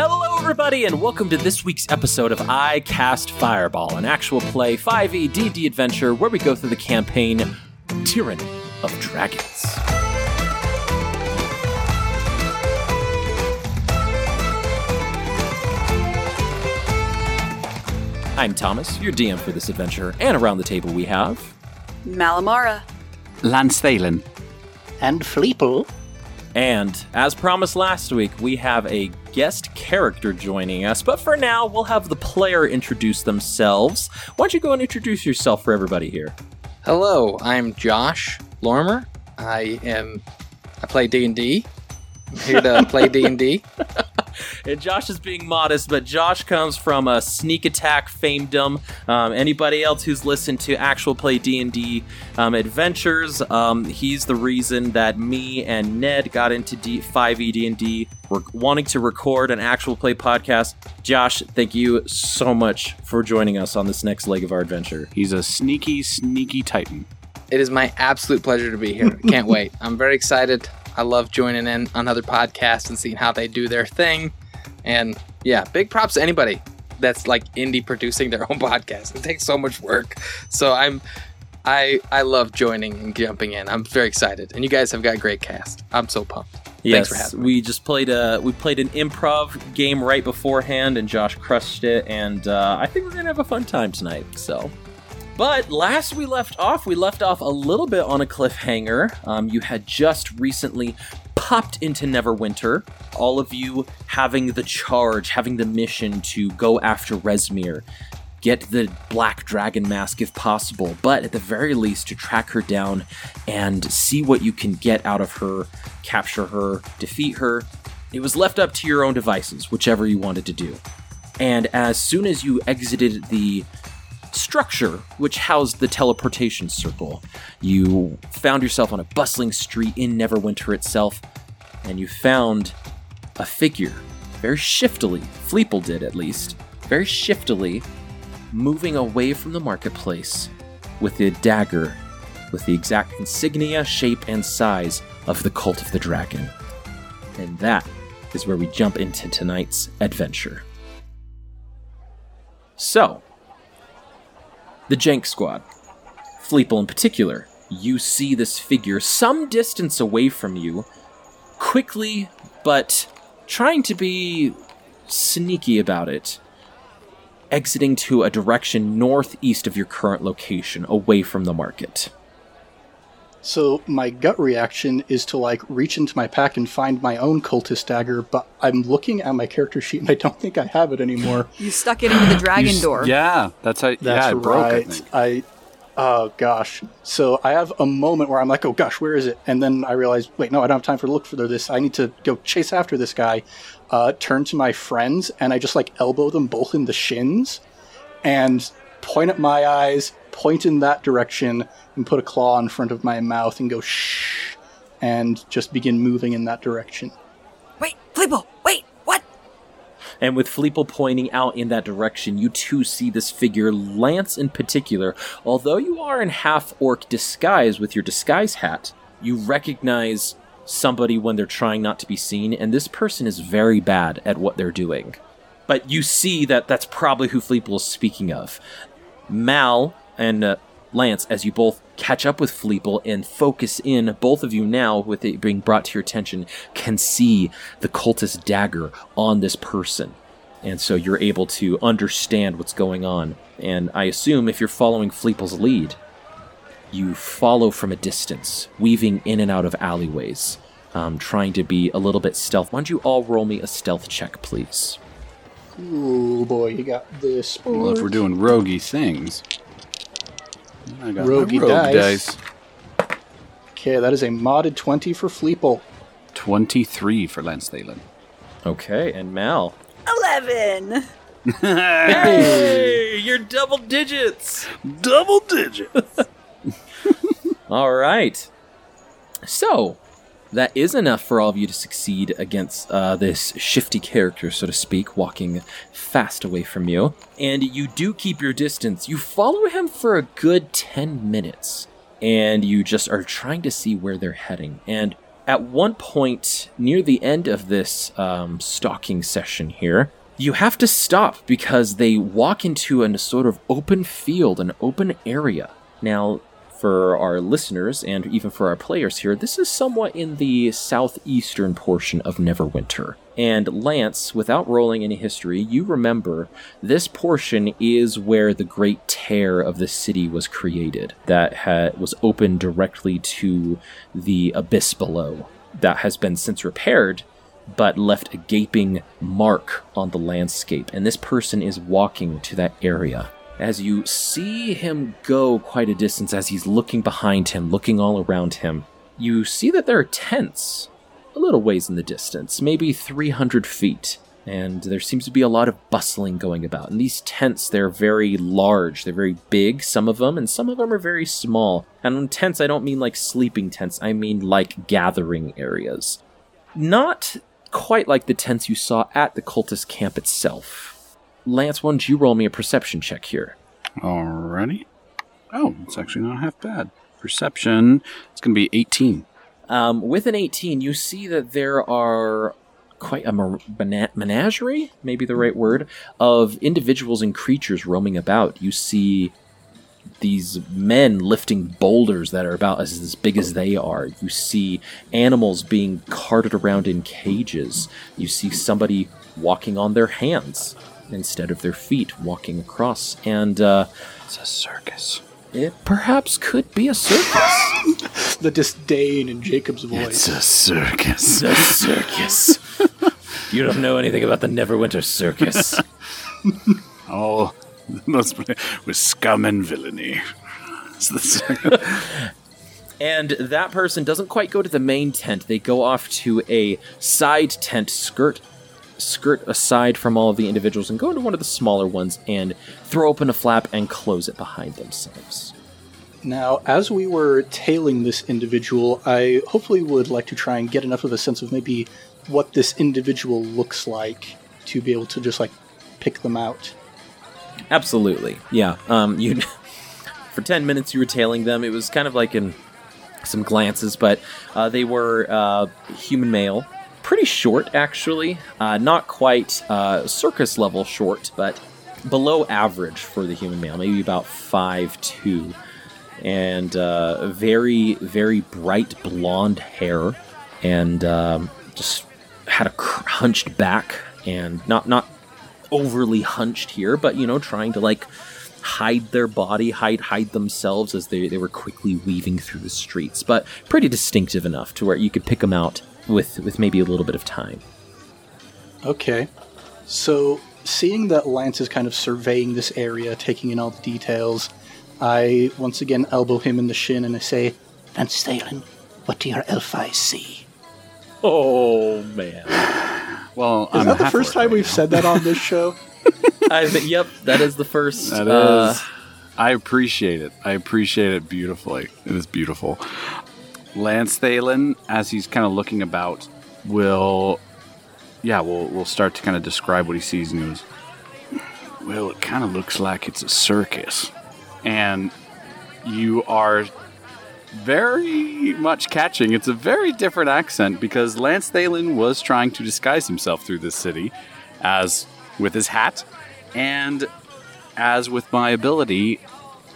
Hello, everybody, and welcome to this week's episode of I Cast Fireball, an actual play 5e D&D adventure where we go through the campaign Tyranny of Dragons. I'm Thomas, your DM for this adventure, and around the table we have Malamara. Lance Thalen. And Fleeple. And as promised last week, we have a guest character joining us. But for now, we'll have the player introduce themselves. Why don't you go and introduce yourself for everybody here? Hello, I'm Josh Lorimer. I am I play D&D. I'm here to play D&D. And Josh is being modest, but Josh comes from a sneak attack famedom. Um, anybody else who's listened to actual play D and D um, adventures, um, he's the reason that me and Ned got into D- 5e D and D. We're wanting to record an actual play podcast. Josh, thank you so much for joining us on this next leg of our adventure. He's a sneaky, sneaky titan. It is my absolute pleasure to be here. Can't wait. I'm very excited. I love joining in on other podcasts and seeing how they do their thing. And yeah, big props to anybody that's like indie producing their own podcast. It takes so much work. So I'm I I love joining and jumping in. I'm very excited. And you guys have got a great cast. I'm so pumped. Yes, Thanks for having me. we just played a we played an improv game right beforehand, and Josh crushed it. And uh, I think we're gonna have a fun time tonight. So, but last we left off, we left off a little bit on a cliffhanger. Um, you had just recently popped into Neverwinter. All of you having the charge, having the mission to go after Rezmir. Get the black dragon mask if possible, but at the very least to track her down and see what you can get out of her, capture her, defeat her. It was left up to your own devices, whichever you wanted to do. And as soon as you exited the structure which housed the teleportation circle, you found yourself on a bustling street in Neverwinter itself, and you found a figure, very shiftily, Fleeple did at least, very shiftily, moving away from the marketplace with a dagger with the exact insignia, shape, and size of the Cult of the Dragon. And that is where we jump into tonight's adventure. So, the Jank Squad, Fleeple in particular, you see this figure some distance away from you, quickly but trying to be sneaky about it, exiting to a direction northeast of your current location, away from the market. So my gut reaction is to like reach into my pack and find my own cultist dagger, but I'm looking at my character sheet and I don't think I have it anymore. You stuck it into the dragon You s- door. Yeah, that's how. That's yeah, I broke. I right. think. I, oh gosh. So I have a moment where I'm like, oh gosh, where is it? And then I realize, wait, no, I don't have time for to look for this. I need to go chase after this guy. Uh, turn to my friends and I just like elbow them both in the shins, and point at my eyes, point in that direction, and put a claw in front of my mouth and go shh, and just begin moving in that direction. Wait, Fleeple, wait, what? And with Fleeple pointing out in that direction, you too see this figure, Lance in particular. Although you are in half orc disguise with your disguise hat, you recognize somebody when they're trying not to be seen, and this person is very bad at what they're doing. But you see that that's probably who Fleeple is speaking of. Mal and uh, Lance, as you both catch up with Fleeple and focus in, both of you now, with it being brought to your attention, can see the cultist dagger on this person. And so you're able to understand what's going on. And I assume if you're following Fleeple's lead, you follow from a distance, weaving in and out of alleyways, um, trying to be a little bit stealth. Why don't you all roll me a stealth check, please? Ooh boy, you got this. Well, if we're doing roguey things, I got my rogue dice. dice. Okay, that is a modded 20 for Fleeple. Twenty-three for Lance Thalen. Okay, and Mal. 11. Hey, you're double digits. Double digits. All right. So, that is enough for all of you to succeed against uh, this shifty character, so to speak, walking fast away from you. And you do keep your distance. You follow him for a good 10 minutes, and you just are trying to see where they're heading. And at one point near the end of this um, stalking session here, you have to stop because they walk into a sort of open field, an open area. Now, for our listeners and even for our players here, this is somewhat in the southeastern portion of Neverwinter. And Lance, without rolling any history, you remember this portion is where the great tear of the city was created, that ha- was open directly to the abyss below. That has been since repaired, but left a gaping mark on the landscape. And this person is walking to that area as you see him go quite a distance as he's looking behind him, looking all around him, you see that there are tents a little ways in the distance, maybe 300 feet. And there seems to be a lot of bustling going about. And these tents, they're very large. They're very big, some of them, and some of them are very small. And on tents, I don't mean like sleeping tents, I mean like gathering areas. Not quite like the tents you saw at the cultist camp itself. Lance, why don't you roll me a perception check here? Alrighty. Oh, it's actually not half bad. Perception. It's going to be 18. Um, with an 18, you see that there are quite a mer- mena- menagerie, maybe the right word, of individuals and creatures roaming about. You see these men lifting boulders that are about as, as big as they are. You see animals being carted around in cages. You see somebody walking on their hands instead of their feet walking across. And uh, It's a circus. it perhaps could be a circus. The disdain in Jacob's voice. It's a circus. a circus. you don't know anything about the Neverwinter Circus. Oh, those with scum and villainy. It's the circus. And that person doesn't quite go to the main tent. They go off to a side tent, skirt skirt aside from all of the individuals and go into one of the smaller ones and throw open a flap and close it behind themselves. Now, as we were tailing this individual, I hopefully would like to try and get enough of a sense of maybe what this individual looks like to be able to just like pick them out. Absolutely. Yeah. Um you for 10 minutes you were tailing them. It was kind of like in some glances, but uh, they were uh, human male, pretty short actually, uh, not quite uh, circus level short, but below average for the human male, maybe about five two, and uh, very very bright blonde hair, and um, just had a cr- hunched back and not not overly hunched here, but you know, trying to like hide their body, hide hide themselves as they, they were quickly weaving through the streets, but pretty distinctive enough to where you could pick them out with with maybe a little bit of time. Okay. So, seeing that Lance is kind of surveying this area, taking in all the details, I once again elbow him in the shin and I say, Van Stalen, what do your elf eyes see? Oh man! Well, Is I'm that the first time right we've now. said that on this show? I, yep, that is the first. That is. uh, I appreciate it. I appreciate it beautifully. It is beautiful. Lance Thalen, as he's kind of looking about, will, yeah, we'll we'll start to kind of describe what he sees and goes. Well, it kind of looks like it's a circus, and you are very much catching. It's a very different accent because Lance Thalen was trying to disguise himself through this city, as with his hat, and as with my ability,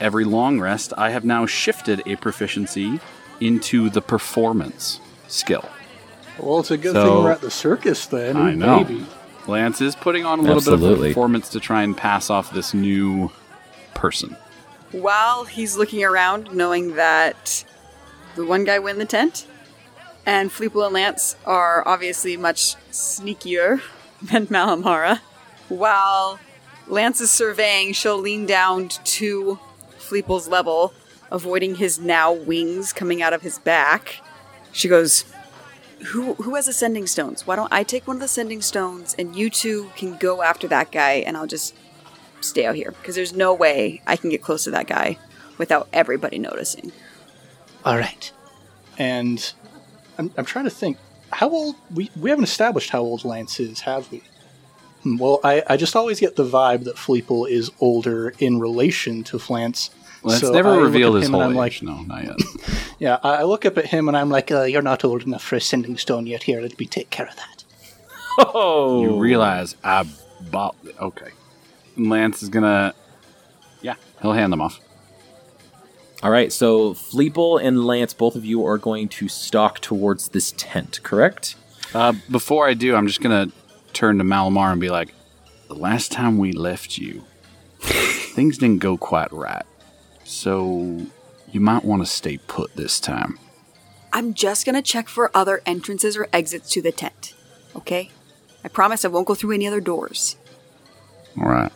every long rest, I have now shifted a proficiency into the performance skill. well, it's a good So- thing we're at the circus then. I know. Maybe. Lance is putting on a little bit of a performance to try and pass off this new person. While he's looking around, knowing that the one guy win the tent, and Fleeple and Lance are obviously much sneakier than Malamara. While Lance is surveying, she'll lean down to Fleeple's level, avoiding his now wings coming out of his back. She goes, who, who has ascending stones? Why don't I take one of the ascending stones and you two can go after that guy and I'll just stay out here because there's no way I can get close to that guy without everybody noticing. All right. And I'm, I'm trying to think. How old? We, we haven't established how old Lance is, have we? Hmm, Well, I, I just always get the vibe that Fleeple is older in relation to Lance, Let's So never I look at his him and whole I'm age. like- no, not yet. Yeah, I I look up at him and I'm like, uh, "You're not old enough for a sending stone yet. Here, let me take care of that." Oh, You realize I bought. Okay. Lance is gonna. Yeah, he'll hand them off. All right, so Fleeple and Lance, both of you are going to stalk towards this tent, correct? Uh, before I do, I'm just gonna turn to Malamar and be like, "The last time we left you, things didn't go quite right. So you might want to stay put this time." I'm just gonna check for other entrances or exits to the tent. Okay? I promise I won't go through any other doors. All right.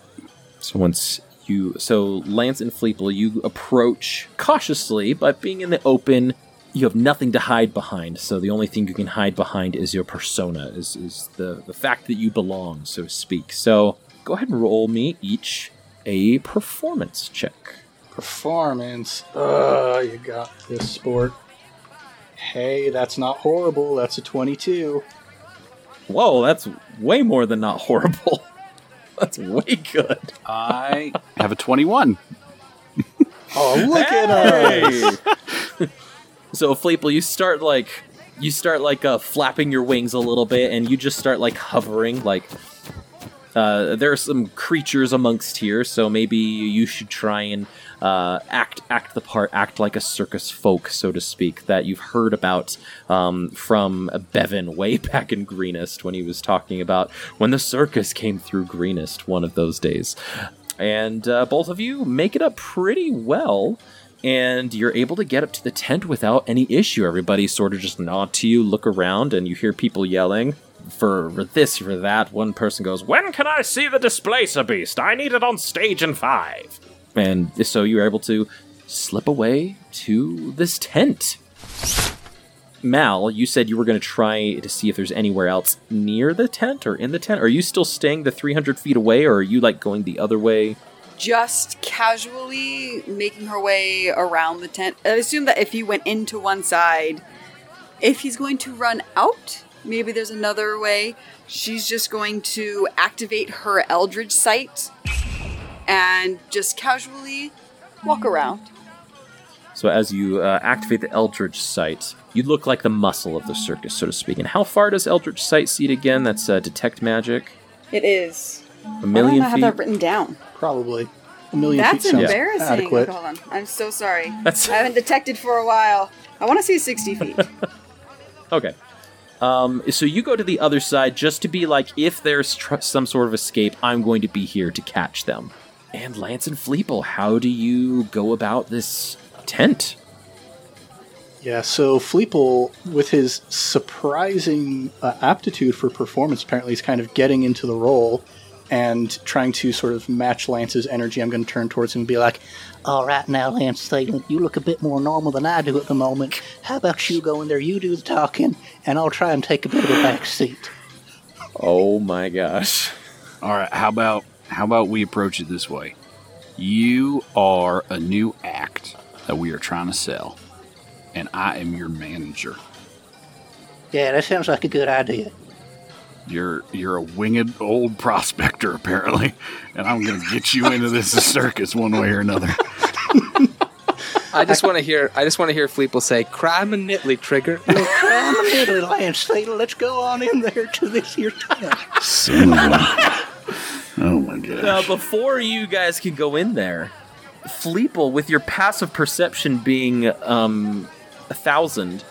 So once you, so Lance and Fleeple, you approach cautiously, but being in the open, you have nothing to hide behind. So the only thing you can hide behind is your persona, is is the the fact that you belong, so to speak. So go ahead and roll me each a performance check. Performance. Uh, you got this sport. Hey, that's not horrible. That's a 22. Whoa, that's way more than not horrible. that's way good. I have a 21. Oh, look at us! So Fleeple, you start like you start like uh, flapping your wings a little bit, and you just start like hovering. Like uh, there are some creatures amongst here, so maybe you should try and uh, act act the part, act like a circus folk, so to speak, that you've heard about um, from Bevan way back in Greenest when he was talking about when the circus came through Greenest one of those days. And uh, both of you make it up pretty well and you're able to get up to the tent without any issue. Everybody sort of just nod to you look around and you hear people yelling for this for that. One person goes when can i see the displacer beast? I need it on stage in five and so you're able to slip away to this tent Mal, you said you were going to try to see if there's anywhere else near the tent or in the tent. Are you still staying the 300 feet away, or are you like going the other way? Just casually making her way around the tent. I assume that if he went into one side, if he's going to run out, maybe there's another way. She's just going to activate her Eldritch sight and just casually walk around. So as you uh, activate the Eldritch Sight, you look like the muscle of the circus, so to speak. And how far does Eldritch Sight see it again? That's uh, detect magic. It is. A Why million don't I have feet. that written down? Probably. A million That's feet sounds embarrassing. adequate. Hold on. I'm so sorry. That's- I haven't detected for a while. I want to see 60 feet. Okay. Um, so you go to the other side just to be like, if there's tr- some sort of escape, I'm going to be here to catch them. And Lance and Fleeple, how do you go about this tent? Yeah, so Fleeple, with his surprising uh, aptitude for performance, apparently is kind of getting into the role and trying to sort of match Lance's energy. I'm going to turn towards him and be like, All right, now, Lance Thalen, you look a bit more normal than I do at the moment. How about you go in there, you do the talking, and I'll try and take a bit of a back seat. Oh my gosh. All right, how about how about we approach it this way? You are a new act that we are trying to sell, and I am your manager. Yeah, that sounds like a good idea. You're you're a winged old prospector apparently, and I'm gonna get you into this circus one way or another. I just want to hear. I just want to hear Fleeple say, "Crime and Nitley trigger." Come a little, Lance Thalen, let's go on in there to this here tent. Son of a- oh my god! Now, before you guys can go in there, Fleeple, with your passive perception being um, a thousand,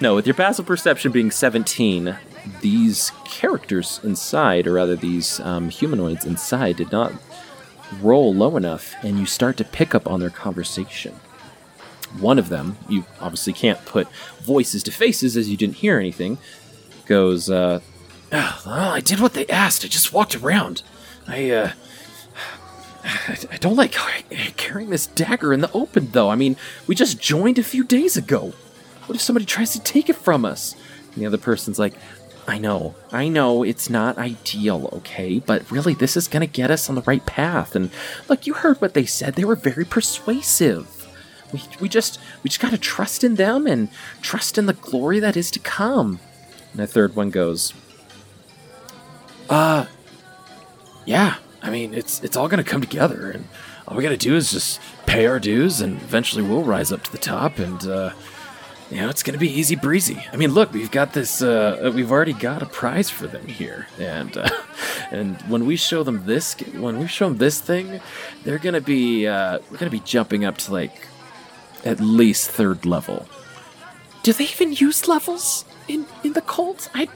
no, with your passive perception being seventeen, these characters inside, or rather these um, humanoids inside, did not roll low enough, and you start to pick up on their conversation. One of them, you obviously can't put voices to faces as you didn't hear anything, goes, uh, "Oh, I did what they asked. I just walked around. I, uh, I, don't like carrying this dagger in the open, though. I mean, we just joined a few days ago. What if somebody tries to take it from us? And the other person's like, I know, I know it's not ideal, okay, but really, this is gonna get us on the right path. And look, you heard what they said. They were very persuasive. We, we just we just gotta trust in them and trust in the glory that is to come. And the third one goes, uh, yeah. I mean, it's it's all gonna come together, and all we gotta do is just pay our dues, and eventually we'll rise up to the top, and uh, you know it's gonna be easy breezy. I mean, look, we've got this. Uh, we've already got a prize for them here, and uh, and when we show them this, when we show them this thing, they're gonna be uh, we're gonna be jumping up to like at least third level. Do they even use levels in in the cult? I,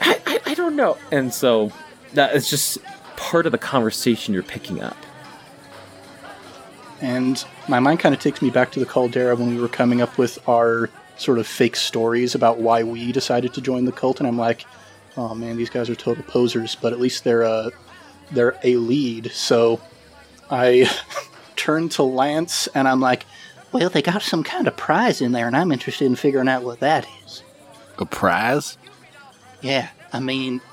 I, I don't know. And so that is just part of the conversation you're picking up. And my mind kind of takes me back to the caldera when we were coming up with our sort of fake stories about why we decided to join the cult. And I'm like, oh man, these guys are total posers, but at least they're a they're a lead. So I turn to Lance and I'm like, Well, they got some kind of prize in there, and I'm interested in figuring out what that is. A prize? Yeah, I mean, b-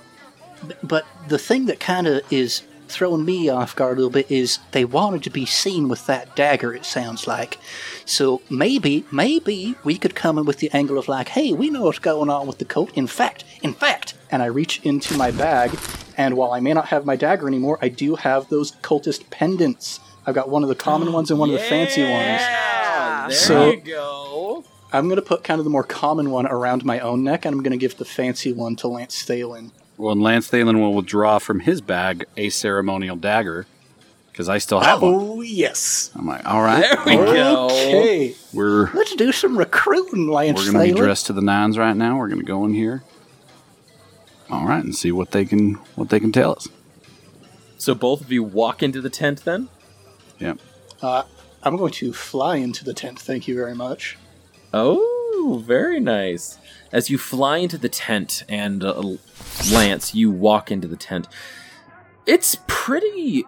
but the thing that kind of is throwing me off guard a little bit is they wanted to be seen with that dagger, it sounds like. So maybe, maybe we could come in with the angle of like, hey, we know what's going on with the coat. In fact, in fact, and I reach into my bag, and while I may not have my dagger anymore, I do have those cultist pendants. I've got one of the common ones and one of the fancy ones. Yeah, there So- you go. I'm gonna put kind of the more common one around my own neck, and I'm gonna give the fancy one to Lance Thalen. Well, Lance Thalen will withdraw from his bag a ceremonial dagger because I still have one. Oh yes. I'm like, all right, There we go. Okay. we're let's do some recruiting, Lance we're gonna be Thaler. dressed to the nines right now. We're gonna go in here, all right, and see what they can what they can tell us. So both of you walk into the tent then? Yeah. Uh, I'm going to fly into the tent. Thank you very much. Oh, very nice. As you fly into the tent and uh, Lance, you walk into the tent. It's pretty.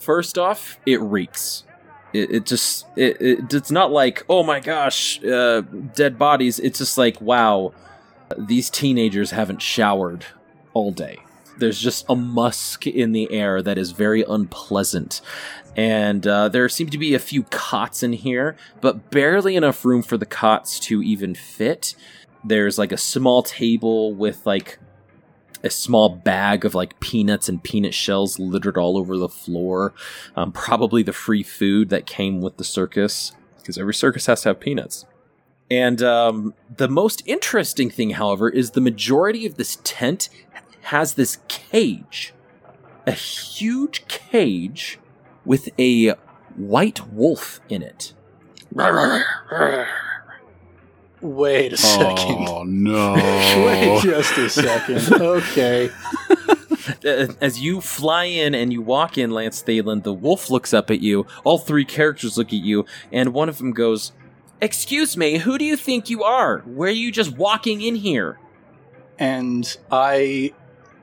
First off, it reeks. It, it just it, it it's not like oh my gosh, uh, dead bodies. It's just like wow, these teenagers haven't showered all day. There's just a musk in the air that is very unpleasant. And uh, there seem to be a few cots in here, but barely enough room for the cots to even fit. There's like a small table with like a small bag of like peanuts and peanut shells littered all over the floor. Um, probably the free food that came with the circus, because every circus has to have peanuts. And um, the most interesting thing, however, is the majority of this tent has this cage. A huge cage with a white wolf in it. Wait a oh, second. Oh no! Wait just a second. Okay. As you fly in and you walk in, Lance Thalen, the wolf looks up at you. All three characters look at you, and one of them goes, Excuse me, who do you think you are? Where are you just walking in here? And I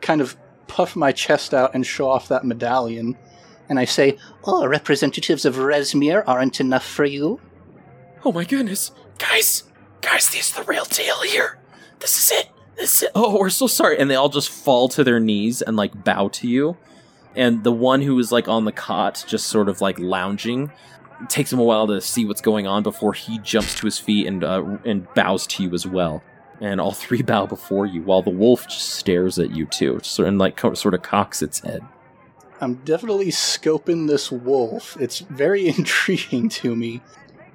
kind of puff my chest out and show off that medallion. And I say, oh, representatives of Rezmir aren't enough for you? Oh my goodness. Guys, guys, this is the real deal here. This is it. This is it. Oh, we're so sorry. And they all just fall to their knees and like bow to you. And the one who is like on the cot, just sort of like lounging, it takes him a while to see what's going on before he jumps to his feet and uh, and bows to you as well. And all three bow before you, while the wolf just stares at you too, sort and like co- sort of cocks its head. I'm definitely scoping this wolf. It's very intriguing to me.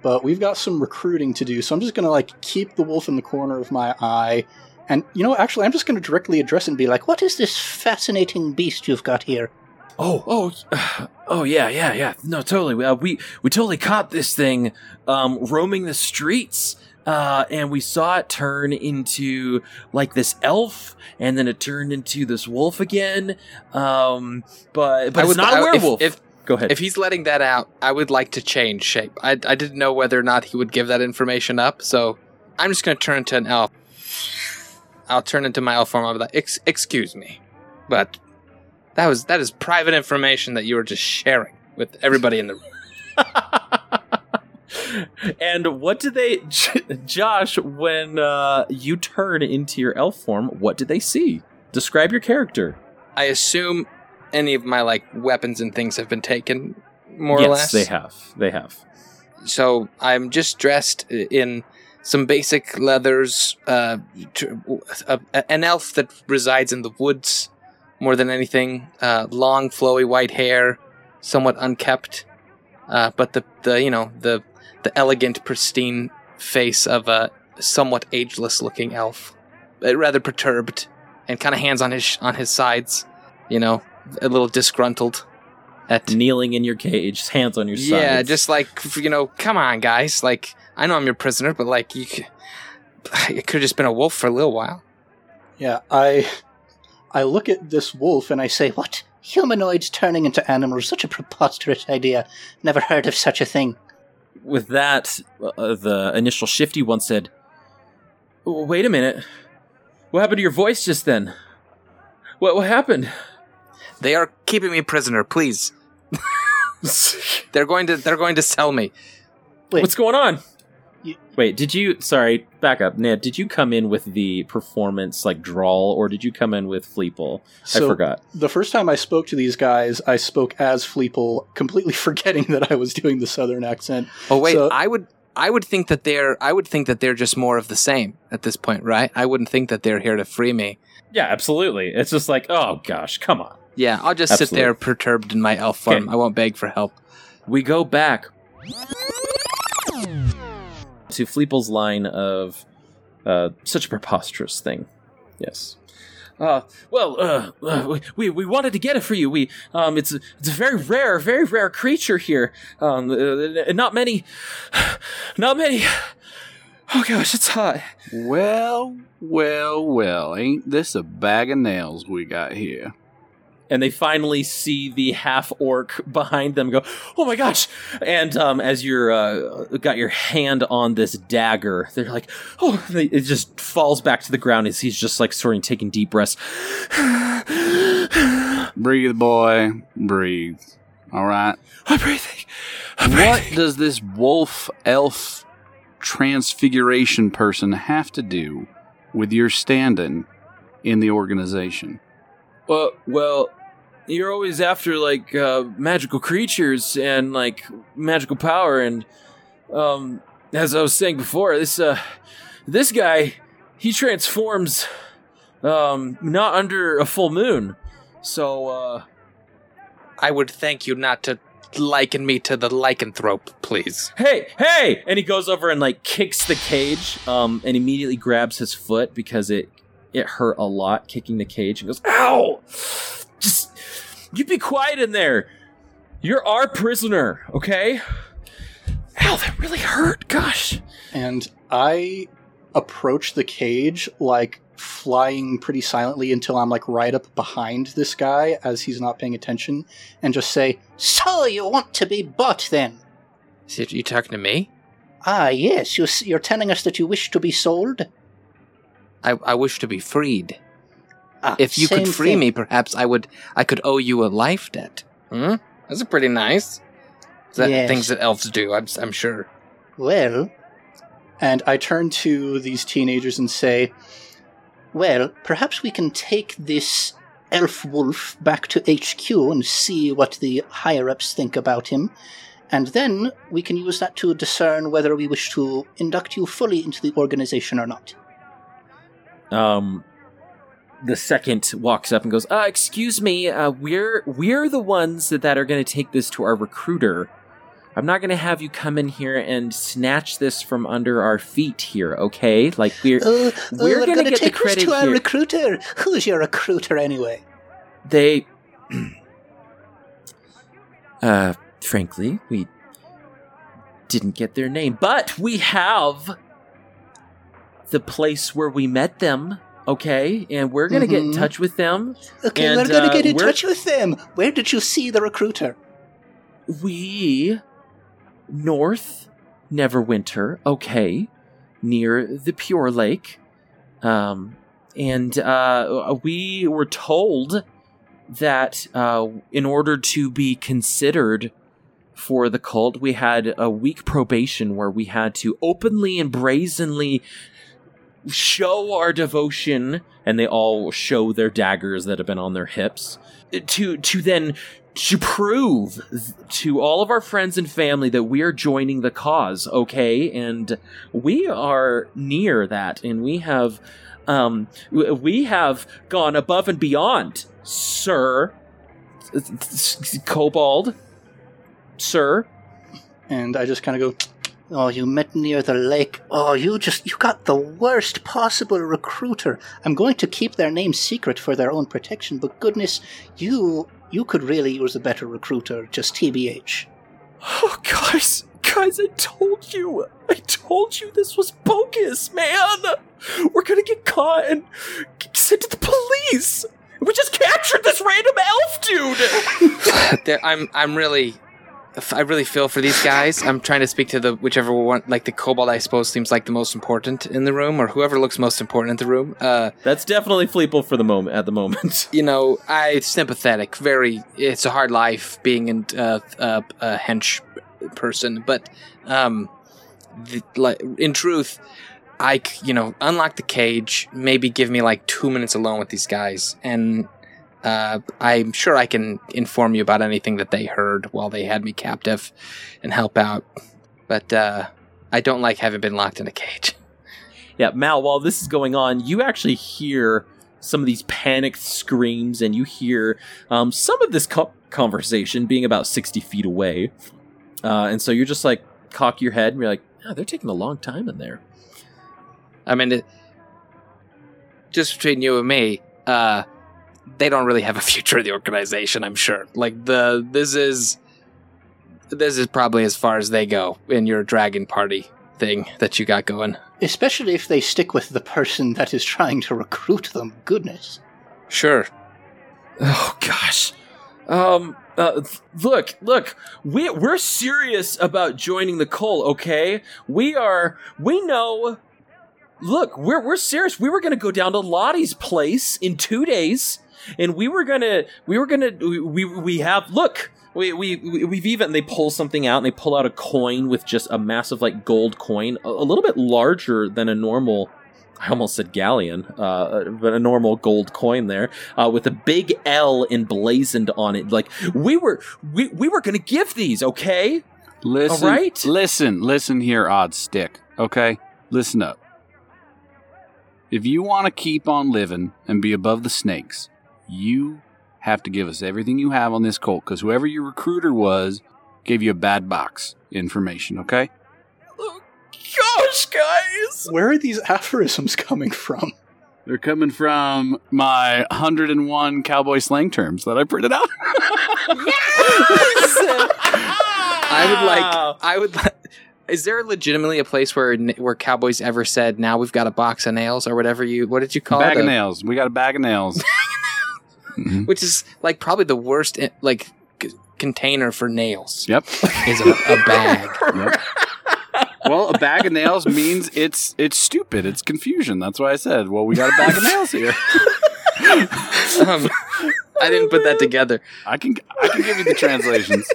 But we've got some recruiting to do, so I'm just gonna like keep the wolf in the corner of my eye. And you know, actually, I'm just gonna directly address and be like, What is this fascinating beast you've got here? Oh, oh, oh, yeah, yeah, yeah. No, totally. Uh, we we totally caught this thing um, roaming the streets, uh, and we saw it turn into like this elf, and then it turned into this wolf again. Um, but but I it's would- not a I- if- werewolf. if- Go ahead. If he's letting that out, I would like to change shape. I, I didn't know whether or not he would give that information up, so I'm just going to turn into an elf. I'll turn into my elf form. I'll be like, Ex- "Excuse me, but that was that is private information that you were just sharing with everybody in the room." And what do they, Josh? When uh, you turn into your elf form, what do they see? Describe your character. I assume any of my like weapons and things have been taken, more yes, or less. they have. They have. So I'm just dressed in some basic leathers. Uh, tr- a, a- an elf that resides in the woods more than anything. Uh, long, flowy white hair, somewhat unkept. uh, but the the you know the the elegant, pristine face of a somewhat ageless-looking elf, rather perturbed, and kind of hands on his on his sides, you know, a little disgruntled. At Kneeling in your cage, hands on your sides. yeah, just like you know, come on, guys. Like I know I'm your prisoner, but like you, c- it could have just been a wolf for a little while. Yeah, I I look at this wolf and I say, Say, what? Humanoids turning into animals? Such a preposterous idea. Never heard of such a thing. With that, uh, the initial shifty one said, "Wait a minute, what happened to your voice just then? What what happened?" They are keeping me prisoner, please. they're going to they're going to sell me. Wait. What's going on? You- Wait, did you? Sorry, back up, Ned. Did you come in with the performance like drawl, or did you come in with Fleeple? I forgot. the first time I spoke to these guys, I spoke as Fleeple, completely forgetting that I was doing the southern accent. Oh wait, So- I would I would think that they're I would think that they're just more of the same at this point, right? I wouldn't think that they're here to free me. Yeah, absolutely. It's just like, oh gosh, come on. Yeah, I'll just sit there perturbed in my elf form. Okay. I won't beg for help. We go back to Fleeple's line of uh, such a preposterous thing. Yes. Uh, well, uh, uh, we we wanted to get it for you. We um, it's it's a very rare, very rare creature here. Um, uh, not many, not many. Oh gosh, it's hot. Well, well, well, ain't this a bag of nails we got here? And they finally see the half orc behind them go oh my gosh and um, as you're uh, got your hand on this dagger they're like oh they, it just falls back to the ground as he's just like sort of taking deep breaths Breathe, boy, breathe. All right. i'm breathing I'm What breathing. does this wolf elf transfiguration person have to do with your standing in the organization? well well you're always after like uh, magical creatures and like magical power and um as i was saying before this uh this guy he transforms um not under a full moon. So uh I would thank you not to liken me to the lycanthrope, please. hey hey! And he goes over and like kicks the cage um and immediately grabs his foot because it it hurt a lot kicking the cage and goes ow! Just you be quiet in there you're our prisoner okay ow that really hurt gosh And I approach the cage like flying pretty silently until I'm like right up behind this guy as he's not paying attention and just say, So you want to be bought then? Is it- you talking to me? Ah, yes. You, s- you're telling us that you wish to be sold? I, I wish to be freed. Ah, If you could free thing. me, perhaps I would I could owe you a life debt. Hmm? That's pretty nice. Is that Yes. things that elves do, I'm, I'm sure. Well, and I turn to these teenagers and say, well, perhaps we can take this elf wolf back to HQ and see what the higher ups think about him. And then we can use that to discern whether we wish to induct you fully into the organization or not. um the second walks up and goes uh excuse me uh we're we're the ones that, that are going to take this to our recruiter i'm not going to have you come in here and snatch this from under our feet here okay like we're Oh, We're we're going to get the take this credit to our here. recruiter. Who's your recruiter anyway? they uh frankly we didn't get their name but we have the place where we met them okay and we're gonna get in Mhm. touch with them Okay, And, we're going to uh, get in touch with them. Where did you see the recruiter? we north neverwinter okay near the pure lake um and uh we were told that uh in order to be considered for the cult we had a week probation where we had to openly and brazenly show our devotion and they all show their daggers that have been on their hips to to then to prove to all of our friends and family that we are joining the cause okay? And we are near that and we have um we have gone above and beyond sir. Kobold? Sir? And I just kind of go, Oh, you met near the lake. Oh, you just, you got the worst possible recruiter. I'm going to keep their name secret for their own protection, but goodness, you, you could really use a better recruiter, just TBH. Oh, guys, guys, I told you. I told you this was bogus, man. We're gonna get caught and get sent to the police. We just captured this random elf dude. There- I'm I'm really I really feel for these guys. I'm trying to speak to the whichever one, like the kobold. I suppose seems like the most important in the room, or whoever looks most important in the room. Uh, That's definitely Fleeple for the moment. At the moment, you know, I sympathetic. Very, it's a hard life being in, uh, uh, a hench person, but um, the, like in truth, I you know unlock the cage. Maybe give me like two minutes alone with these guys, and uh, I'm sure I can inform you about anything that they heard while they had me captive, and help out. But uh, I don't like having been locked in a cage. yeah, Mal. While this is going on, you actually hear some of these panicked screams, and you hear um, some of this co- conversation being about sixty feet away. Uh, and so you're just like cock your head, and you're like, oh, they're taking a long time in there. I mean, it, just between you and me, uh, they don't really have a future in the organization. I'm sure. Like the this is this is probably as far as they go in your dragon party thing that you got going. Especially if they stick with the person that is trying to recruit them. Goodness. Sure. Oh gosh. Um uh, look, look, we we're serious about joining the cult, okay? We are we know Look, we're we're serious. We were going to go down to Lottie's place in 2 days and we were going to we were going to we we have look we, we, we- we've even, they pull something out and they pull out a coin with just a massive, like, gold coin, a, a little bit larger than a normal, I almost said galleon, uh, but a normal gold coin there, uh, with a big L emblazoned on it. Like, we were, we, we were gonna give these, okay? Listen, All right. listen, listen here, odd stick. Okay, listen up. If you want to keep on living and be above the snakes, you have to give us everything you have on this cult. Because whoever your recruiter was gave you a bad box information. Okay. Gosh, guys! where are these aphorisms coming from? They're coming from my 101 cowboy slang terms that I printed out. yes! I would like. I would. Like, is there legitimately a place where where cowboys ever said, "Now we've got a box of nails" or whatever you? What did you call bag it? Bag of nails. We got a bag of nails. Mhm. Which is like probably the worst eh, like c- container for nails. Yep. Is a, a bag. Yep. well, a bag of nails means it's it's stupid. It's confusion. That's why I said, well, we got a bag of nails here. um, I didn't put that together. I can I can give you the translations.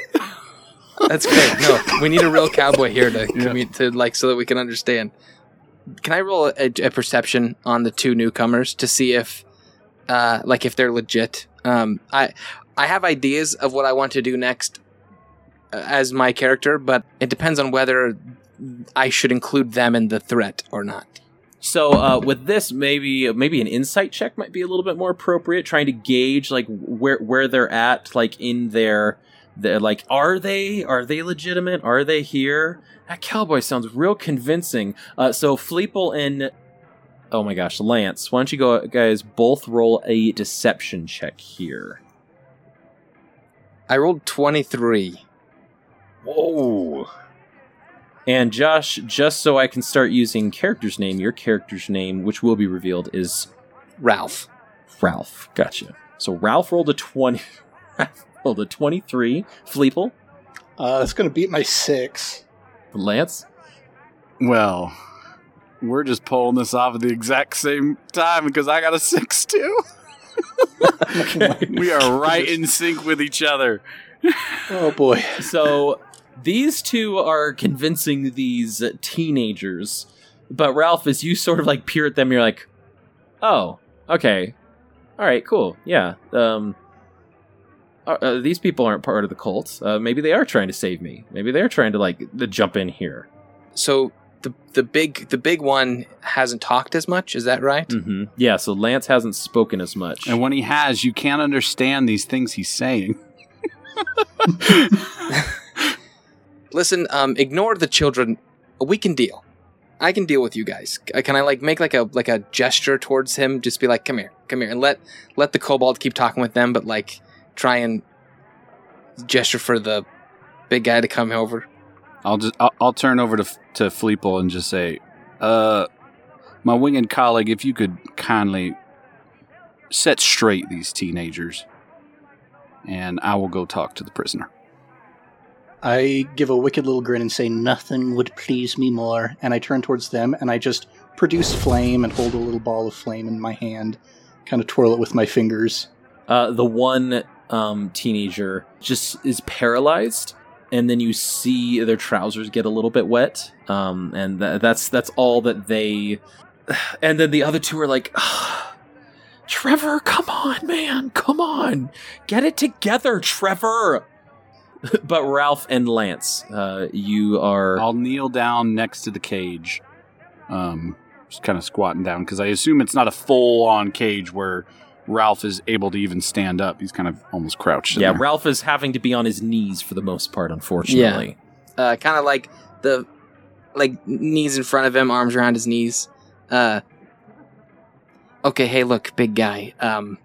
That's great. No, we need a real cowboy here to commu- to like so that we can understand. Can I roll a, a perception on the two newcomers to see if, uh, like if they're legit? Um, I I have ideas of what I want to do next uh, as my character, but it depends on whether I should include them in the threat or not. So uh, with this, maybe maybe an insight check might be a little bit more appropriate, trying to gauge like where where they're at, like in their, their like are they are they legitimate? Are they here? That cowboy sounds real convincing. Uh, so Fleeple and oh my gosh, Lance, why don't you go guys both roll a deception check here? I rolled twenty three. Whoa. And Josh, just so I can start using character's name, your character's name, which will be revealed, is Ralph. Ralph. Gotcha. So Ralph rolled a 20. Ralph rolled a 23. Fleeple. Uh, that's going to beat my six. Lance. Well, we're just pulling this off at the exact same time because I got a six too. we are right in sync with each other. Oh boy. So these two are convincing these teenagers. But Ralph, as you sort of like peer at them, you're like, oh, okay. All right, cool. Yeah. Um, uh, these people aren't part of the cult. Uh, maybe they are trying to save me. Maybe they're trying to like to jump in here. So the the big the big one hasn't talked as much. Is that right? hmm Yeah. So Lance hasn't spoken as much. And when he has, you can't understand these things he's saying. Listen, um, ignore the children. We can deal. I can deal with you guys. Can I like make like a like a gesture towards him? Just be like, "Come here, come here," and let let the kobold keep talking with them, but like try and gesture for the big guy to come over. I'll just I'll, I'll turn over to F- to Fleeple and just say, uh, my winged colleague, if you could kindly set straight these teenagers, and I will go talk to the prisoner. I give a wicked little grin and say, Nothing would please me more. and I turn towards them and I just produce flame and hold a little ball of flame in my hand, kind of twirl it with my fingers. Uh, the one um, teenager just is paralyzed, and then you see their trousers get a little bit wet, um, and tha that's that's all that they. And then the other two are like, Trevor, come on, man, come on, get it together, Trevor. but Ralph and Lance, uh, you are. I'll kneel down next to the cage, um, just kind of squatting down because I assume it's not a full-on cage where Ralph is able to even stand up. He's kind of almost crouched. yeah, there. Ralph is having to be on his knees for the most part, unfortunately. uh, kind of like the like knees in front of him, arms around his knees. Uh, okay, hey, look, big guy. Um,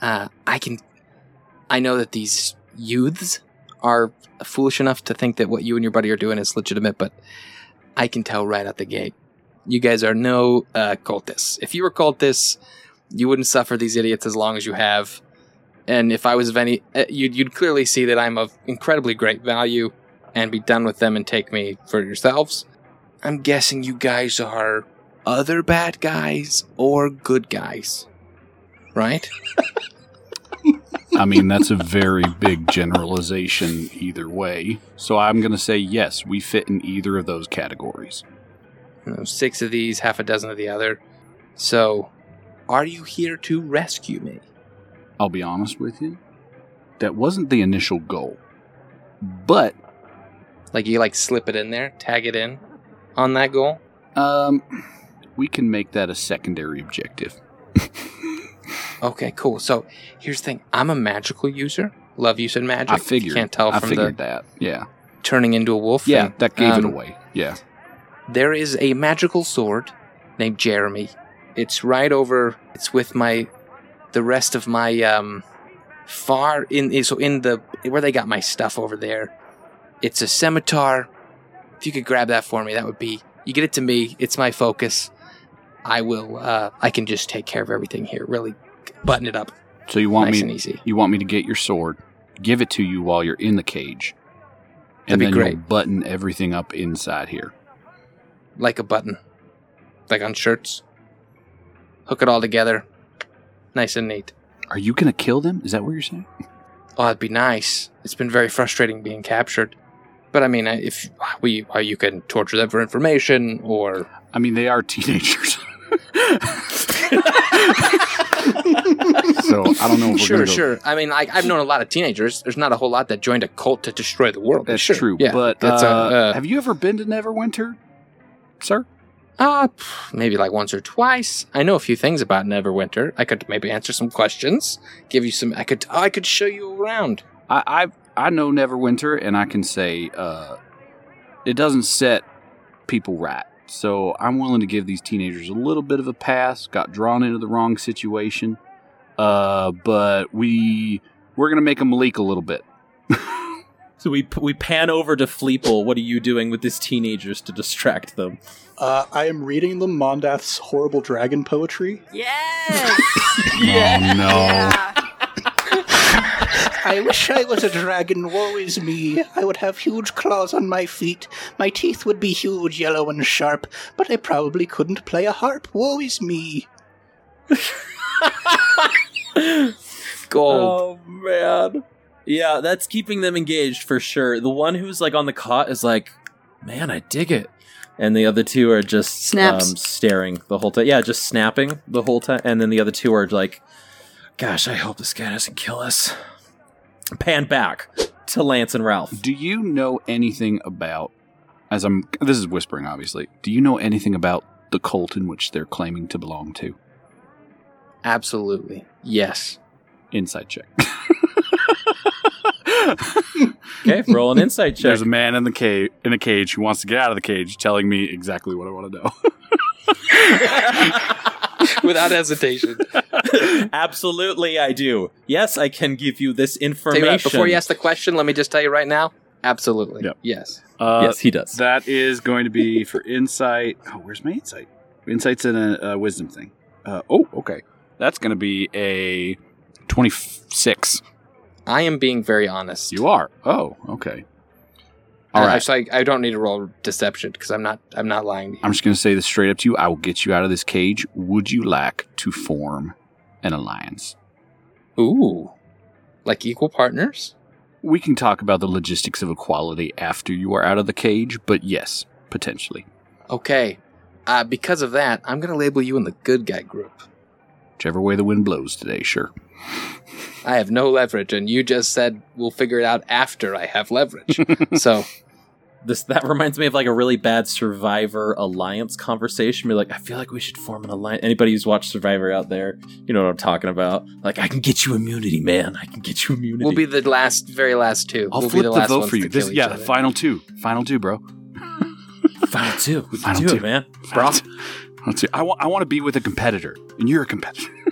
uh, I can. I know that these youths are foolish enough to think that what you and your buddy are doing is legitimate, but I can tell right out the gate, you guys are no uh, cultists. If you were cultists, you wouldn't suffer these idiots as long as you have. And if I was of any, uh, you'd, you'd clearly see that I'm of incredibly great value and be done with them and take me for yourselves. I'm guessing you guys are other bad guys or good guys, right? I mean, that's a very big generalization either way. So I'm going to say yes, we fit in either of those categories. You know, six of these, half a dozen of the other. So, are you here to rescue me? I'll be honest with you. That wasn't the initial goal. But Like you like slip it in there, tag it in on that goal? um we can make that a secondary objective. Okay, cool. So here's the thing: I'm a magical user. Love using magic. I If you figured. can't tell I from figured the that. Yeah. turning into a wolf. Yeah, thing. that gave it Um, away. Yeah. There is a magical sword named Jeremy. It's right over. It's with my, the rest of my um, far in. So in the where they got my stuff over there, it's a scimitar. If you could grab that for me, that would be. You get it to me. It's my focus. I will. Uh, I can just take care of everything here. Really, button it up. So you want nice me you want me to get your sword, give it to you while you're in the cage. And That'd be then great. you'll button everything up inside here. like a button, like on shirts. Hook it all together, nice and neat. Are you going to kill them? Is that what you're saying? Oh, that'd be nice. It's been very frustrating being captured, but I mean, if we, uh, you can torture them for information, or I mean, they are teenagers. so I don't know sure, gonna sure. I mean, I, I've known a lot of teenagers. There's not a whole lot that joined a cult to destroy the world. That's Sure, true. Yeah, but that's uh, a, uh, have you ever been to Neverwinter, sir? Uh, maybe like once or twice. I know a few things about Neverwinter. I could maybe answer some questions, give you some. I could, I could show you around. I I, I know Neverwinter, and I can say uh, it doesn't set people right. So I'm willing to give these teenagers a little bit of a pass. Got drawn into the wrong situation, uh, but we we're gonna make them leak a little bit. So we we pan over to Fleeple. What are you doing with these teenagers to distract them? Uh, I am reading them Mondath's horrible dragon poetry. Yes! Oh no! I wish I was a dragon, woe is me. I would have huge claws on my feet. My teeth would be huge, yellow, and sharp, but I probably couldn't play a harp, woe is me. Gold. Oh man. Yeah, that's keeping them engaged for sure. The one who's like on the cot is like, "Man, I dig it," and the other two are just Snaps. um, staring the whole time. Yeah, just snapping the whole time, and then the other two are like, "Gosh, I hope this guy doesn't kill us." Pan back to Lance and Ralph. Do you know anything about? As I'm, this is whispering, obviously. Do you know anything about the cult in which they're claiming to belong to? Absolutely. Yes. Inside check. Okay, roll an insight check. There's a man in the cage in a cage who wants to get out of the cage, telling me exactly what I want to know. Without hesitation. Absolutely, I do. Yes, I can give you this Tell you information. what, before you ask the question, let me just tell you right now. Absolutely. Yep. Yes. Uh, yes, he does. That is going to be for insight. Oh, where's my insight? Insight's in a, a wisdom thing. Uh, oh, okay. That's going to be a 26. I am being very honest. You are. Oh, okay. All All right. right. So I, I don't need to roll deception because I'm not I'm not lying to you. I'm just going to say this straight up to you. I will get you out of this cage. Would you like to form an alliance? Ooh. Like equal partners? We can talk about the logistics of equality after you are out of the cage, but yes, potentially. Okay. Uh, because of that, I'm going to label you in the good guy group. Whichever way the wind blows today, sure. I have no leverage, and you just said we'll figure it out after I have leverage. so, This that reminds me of like a really bad Survivor alliance conversation. Be like, I feel like we should form an alliance. Anybody who's watched Survivor out there, you know what I'm talking about. Like, I can get you immunity, man. I can get you immunity. we'll be the last, very last two. I'll we'll flip be the, the, last vote for you. This, yeah, other. the final two. Final two, bro. final two. We Final do two. it, man. Final two. Final two. I want. I want to be with a competitor, and you're a competitor.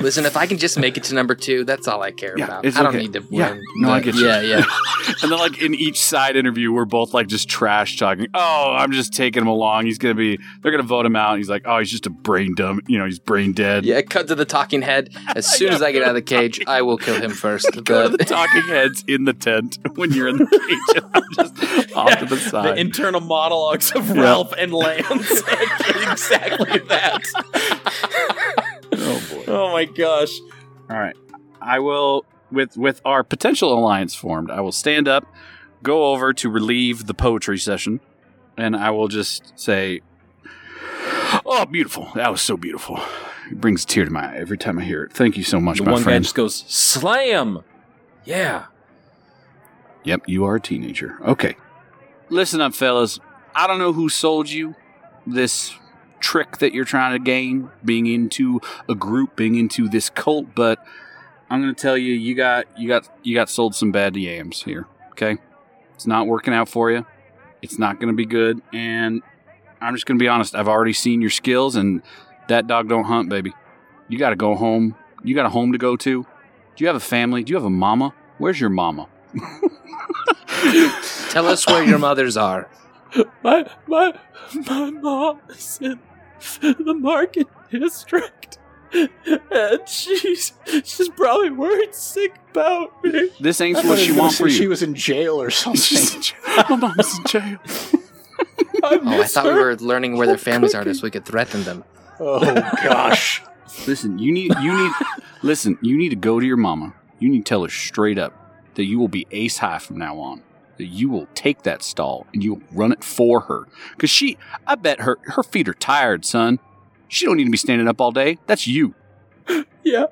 Listen, if I can just make it to number two, that's all I care Yeah, about. I don't okay. need to Yeah, win. no, I get you. Yeah, yeah. and then, like in each side interview, we're both like just trash talking. Oh, I'm just taking him along. He's gonna be. They're gonna vote him out. He's like, oh, he's just a brain dumb. You know, he's brain dead. Yeah, cut to the talking head. As soon as I get out of the cage, I will kill him first. Go to the talking heads in the tent when you're in the cage. I'm just off to the side. The internal monologues of Ralph and Lance. exactly that. Boy. My gosh. All right. I will with with our potential alliance formed. I will stand up, go over to relieve the poetry session, and I will just say, "Oh, beautiful! That was so beautiful. It brings a tear to my eye every time I hear it. Thank you so much, The my one guy just goes, slam. Yeah. Yep, you are a teenager. Okay. Listen up, fellas. I don't know who sold you this trick that you're trying to gain, being into a group, being into this cult, but I'm gonna tell you, you got you got you got sold some bad yams here. Okay, it's not working out for you. It's not gonna be good, and I'm just gonna be honest. I've already seen your skills, and that dog don't hunt, baby. You got to go home. You got a home to go to. Do you have a family? Do you have a mama? Where's your mama? tell us where your mothers are. My my my mom is in the market district. And she's she's probably worried sick about me. This ain't what she you were gonna wants say for She was in jail or something. My mom's in jail. I Oh, I miss thought we were learning where their families are so we could threaten them. oh gosh. Listen, you need you need listen, you need to go to your mama. You need to tell her straight up that you will be ace high from now on. That you will take that stall and you'll run it for her. Cause she I bet her her feet are tired, son. She don't need to be standing up all day. That's you. Yeah.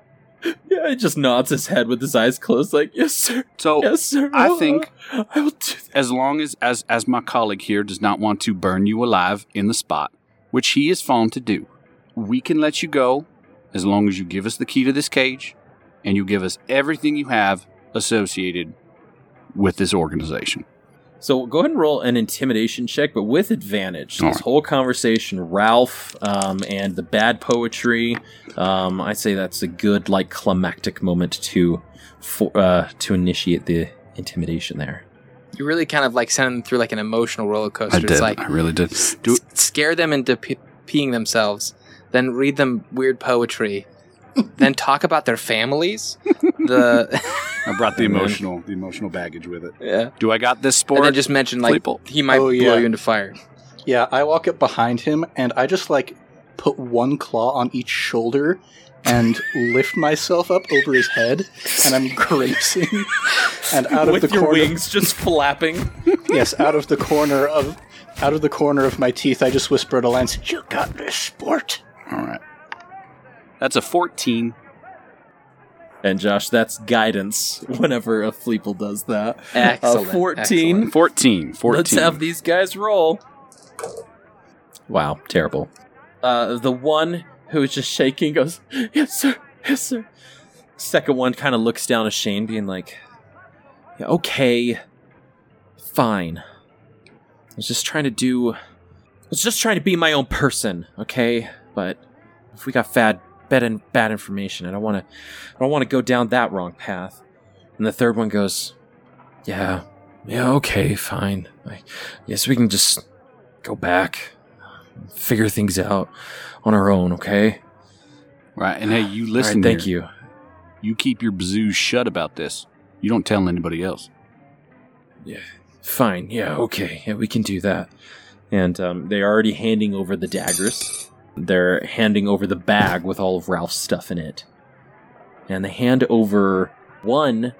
Yeah, he just nods his head with his eyes closed, like, yes, sir. So Yes, sir. I think- I will do that. as long as, as as my colleague here does not want to burn you alive in the spot, which he is fond to do, we can let you go as long as you give us the key to this cage and you give us everything you have associated with this organization. So go ahead and roll an intimidation check, but with advantage. All this right. whole conversation, Ralph um, and the bad poetry. Um, I say that's a good, like, climactic moment to for, uh, to initiate the intimidation there. You really kind of like send them through like an emotional roller coaster. It's like I really did. Do s- scare them into pe- peeing themselves, then read them weird poetry, then talk about their families. The I brought the emotional the emotional baggage with it. yeah, Do I got this sport? and then just mentioned like Fleeple. he might Oh, blow yeah. you into fire. Yeah, I walk up behind him and I just like put one claw on each shoulder and lift myself up over his head and I'm grazing and out of with the your corner wings just flapping. yes, out of the corner of out of the corner of my teeth I just whisper to Lance, "You got this sport." All right. That's a 14. And Josh, that's guidance whenever a Fleeple does that. Excellent, Uh, 14. 14. 14. Let's have these guys roll. Wow, terrible. Uh, the one who is just shaking goes, Yes, sir. Yes, sir. second one kind of looks down at Shane, being like, yeah, "Okay, fine. I was just trying to do. I was just trying to be my own person, okay? But if we got bad, bad, and bad information, I don't want to. I don't want to go down that wrong path." And the third one goes, "Yeah, yeah, okay, fine. I guess we can just go back, figure things out on our own, okay?" Right. And hey, you listen. right, thank here. you. You keep your bazoos shut about this. You don't tell anybody else. Yeah. Fine. Yeah. Okay. Yeah, we can do that. And um, they're already handing over the daggers. They're handing over the bag with all of Ralph's stuff in it. And they hand over one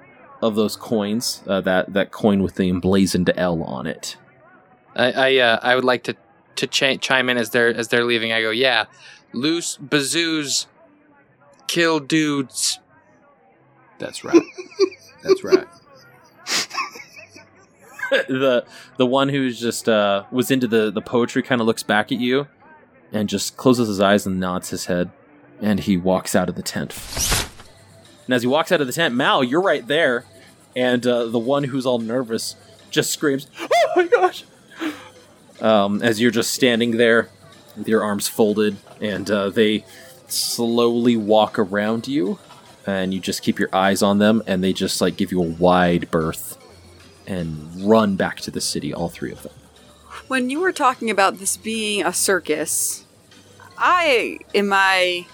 of those coins. Uh, that that coin with the emblazoned L on it. I I, uh, I would like to to ch- chime in as they're as they're leaving. I go, yeah, loose bazoos, kill dudes. That's right. That's right. the the one who's just uh, was into the the poetry kind of looks back at you, and just closes his eyes and nods his head, and he walks out of the tent. And as he walks out of the tent, Mal, you're right there, and uh, the one who's all nervous just screams, "Oh my gosh!" Um, as you're just standing there with your arms folded, and uh, they slowly walk around you, and you just keep your eyes on them, and they just like give you a wide berth and run back to the city, all three of them. When you were talking about this being a circus, I, in my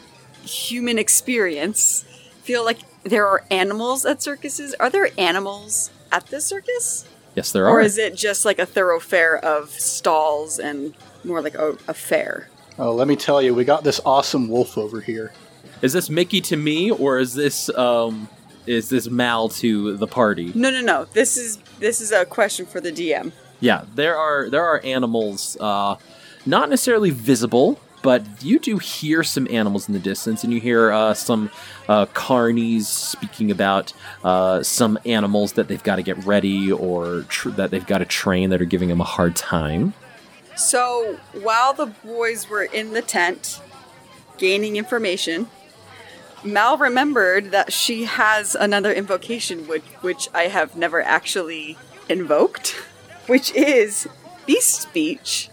human experience, feel like there are animals at circuses. Are there animals at this circus? Yes, there are. Or is it just like a thoroughfare of stalls and more like a, a fair? Oh, let me tell you, we got this awesome wolf over here. Is this Mickey to me, or is this um, is this Mal to the party? No, no, no. This is this is a question for the DM. Yeah, there are there are animals, uh, not necessarily visible, but you do hear some animals in the distance, and you hear uh, some uh, carnies speaking about uh, some animals that they've got to get ready or tr- that they've got to train that are giving them a hard time. So while the boys were in the tent gaining information, Mal remembered that she has another invocation which, which I have never actually invoked, which is beast speech,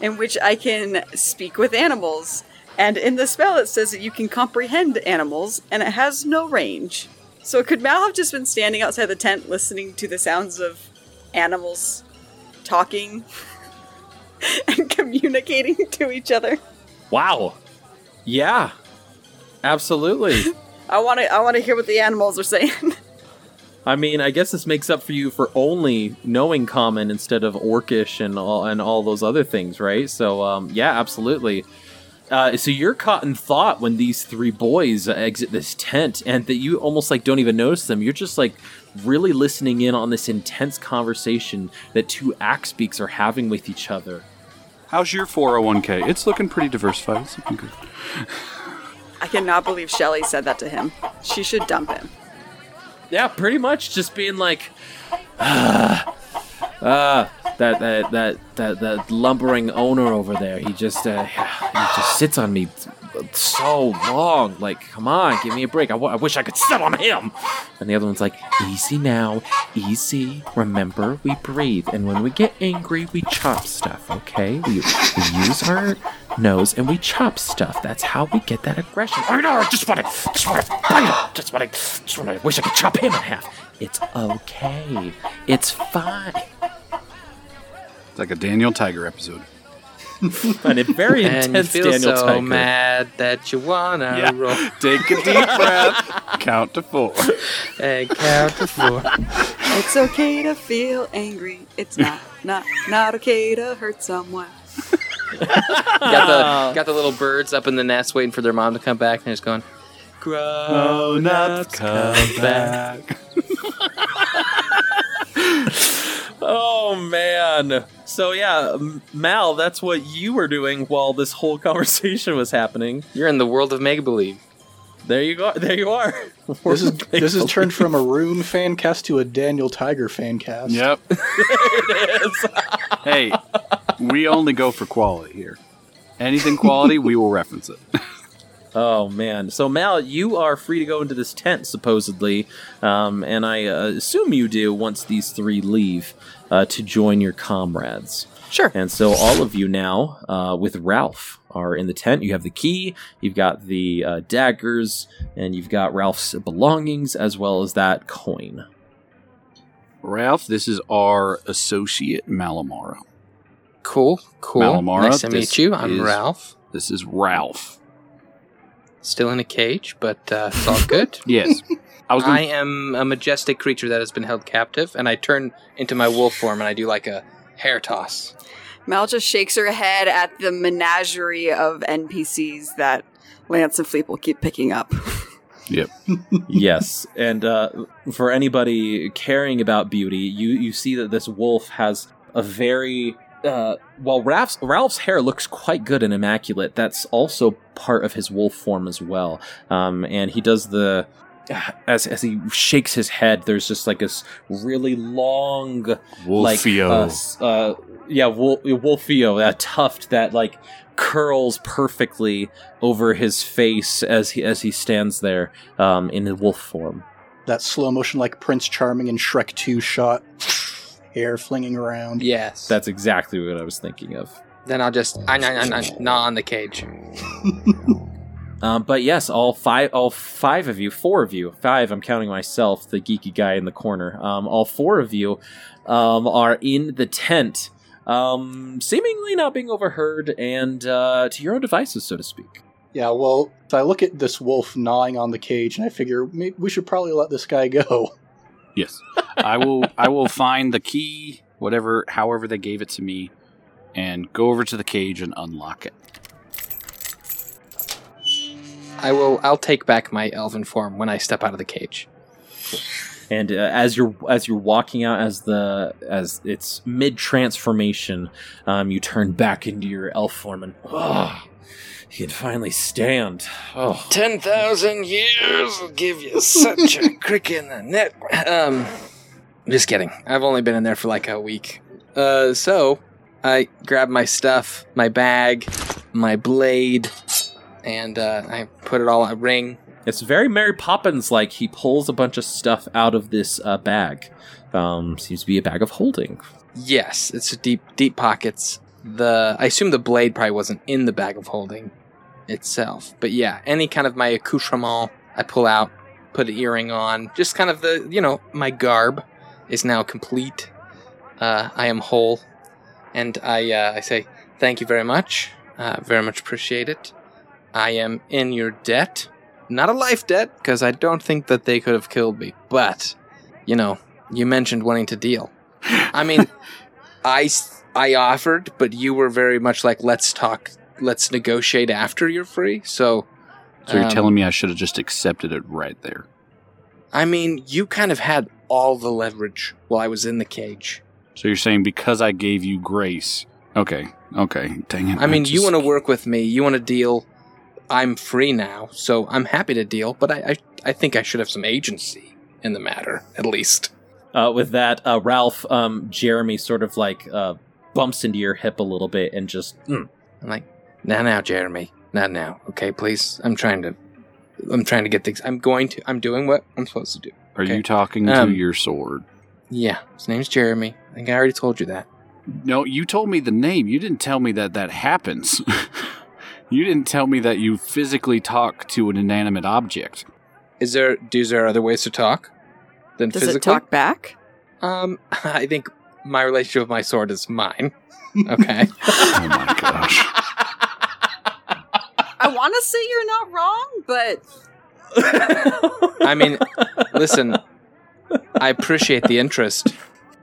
in which I can speak with animals. And in the spell, it says that you can comprehend animals, and it has no range. So could Mal have just been standing outside the tent listening to the sounds of animals talking and communicating to each other. Wow. Yeah. Absolutely. I want to I want to hear what the animals are saying. I mean, I guess this makes up for you for only knowing common instead of orcish and all and all those other things, right? So, um, yeah, absolutely. Uh, so you're caught in thought when these three boys exit this tent, and that you almost like don't even notice them. You're just like really listening in on this intense conversation that two axe beaks are having with each other. How's your 401k? It's looking pretty diversified. It's looking good. I cannot believe Shelly said that to him. She should dump him. Yeah, pretty much just being like, ah, ah, that that that that that lumbering owner over there. He just uh, he just sits on me so long. Like, come on, give me a break. I, w- I wish I could sit on him. And the other one's like, easy now, easy. Remember, we breathe, and when we get angry, we chop stuff. Okay, we we use our nose and we chop stuff. That's how we get that aggression. Oh, I know. I just want to, just want to fight him. Just want to, just want to. Wish I could chop him in half. It's okay. It's fine. It's like a Daniel Tiger episode. And a very And you intense feel Daniel so Tiger. mad that you wanna Yeah. roll Take a deep breath. Count to four. and count to four. It's okay to feel angry. It's not not not okay to hurt someone. got the got the little birds up in the nest waiting for their mom to come back, and they're just going, Grown-ups come back. Oh man. So yeah, Mal, that's what you were doing while this whole conversation was happening. "You're in the world of make believe." There you go. There you are. This is this is turned from a Rune fan cast to a Daniel Tiger fan cast. Yep. hey, we only go for quality here. Anything quality, we will reference it. Oh man! So Mal, you are free to go into this tent supposedly, um, and I uh, assume you do once these three leave uh, to join your comrades. Sure. And so all of you now, uh, with Ralph, are in the tent. You have the key, you've got the uh, daggers, and you've got Ralph's belongings as well as that coin. Ralph, this is our associate Malamara. Cool, cool. Malamara, nice to meet you. I'm is- Ralph. This is Ralph. Still in a cage, but uh, it's all good. Yes. I was gonna, I am a majestic creature that has been held captive, and I turn into my wolf form and I do like a hair toss. Mal just shakes her head at the menagerie of NPCs that Lance and Fleep will keep picking up. Yep. yes, and uh, for anybody caring about beauty, you you see that this wolf has a very uh, while Ralph's Ralph's hair looks quite good and immaculate. That's also part of his wolf form as well. Um, and he does the as as he shakes his head. There's just like this really long like Wolfio. uh, uh, yeah, Wol- Wolfio, that tuft that like curls perfectly over his face as he as he stands there um, in the wolf form. That slow motion, like Prince Charming in Shrek 2 shot, hair flinging around. Yes. That's exactly what I was thinking of. then I'll just nah, nah, nah, gnaw on the cage. Um, but yes, all five, all five of you, four of you, five. I'm counting myself, the geeky guy in the corner. Um, all four of you um, are in the tent, um, seemingly not being overheard and uh, to your own devices, so to speak. Yeah, well, if I look at this wolf gnawing on the cage, and I figure maybe we should probably let this guy go. Yes. I will I will find the key, whatever however they gave it to me, and go over to the cage and unlock it. I will. I'll take back my elven form when I step out of the cage. And uh, as you're as you're walking out, as the as it's mid transformation, um, you turn back into your elf form, and oh, you can finally stand. Oh. Oh, Ten thousand years will give you such a crick in the neck. Um, just kidding. I've only been in there for like a week. Uh, so I grab my stuff, my bag, my blade, and uh, I put it all a ring. It's very Mary Poppins like. He pulls a bunch of stuff out of this uh, bag. Um, seems to be a bag of holding. Yes, it's a deep, deep pockets. The I assume the blade probably wasn't in the bag of holding itself, but yeah, any kind of my accoutrement I pull out, put an earring on, just kind of the you know my garb is now complete. Uh, I am whole, and I uh, I say thank you very much, uh, very much appreciate it. I am in your debt, not a life debt, because I don't think that they could have killed me, but you know you mentioned wanting to deal. I mean, I I offered, but you were very much like, let's talk, let's negotiate after you're free. So, So you're um, telling me I should have just accepted it right there. I mean, you kind of had all the leverage while I was in the cage. So you're saying because I gave you grace. Okay. Okay. Dang it. I mean, you just- want to work with me, you want to deal. I'm free now, so I'm happy to deal. But I, I, I think I should have some agency in the matter, at least. Uh, with that, uh, Ralph, um, Jeremy sort of like uh, bumps into your hip a little bit and just mm, I'm like, now, now, Jeremy, not now, okay, please. I'm trying to, I'm trying to get things. I'm going to. I'm doing what I'm supposed to do. Are okay. you talking Um, to your sword? Yeah, his name's Jeremy. I think I already told you that. No, you told me the name. You didn't tell me that that happens. you didn't tell me that you physically talk to an inanimate object. Is there? Is there other ways to talk than Does physically? it talk back? Um, I think my relationship with my sword is mine. Okay. Oh my gosh. I want to say you're not wrong, but I mean, listen, I appreciate the interest,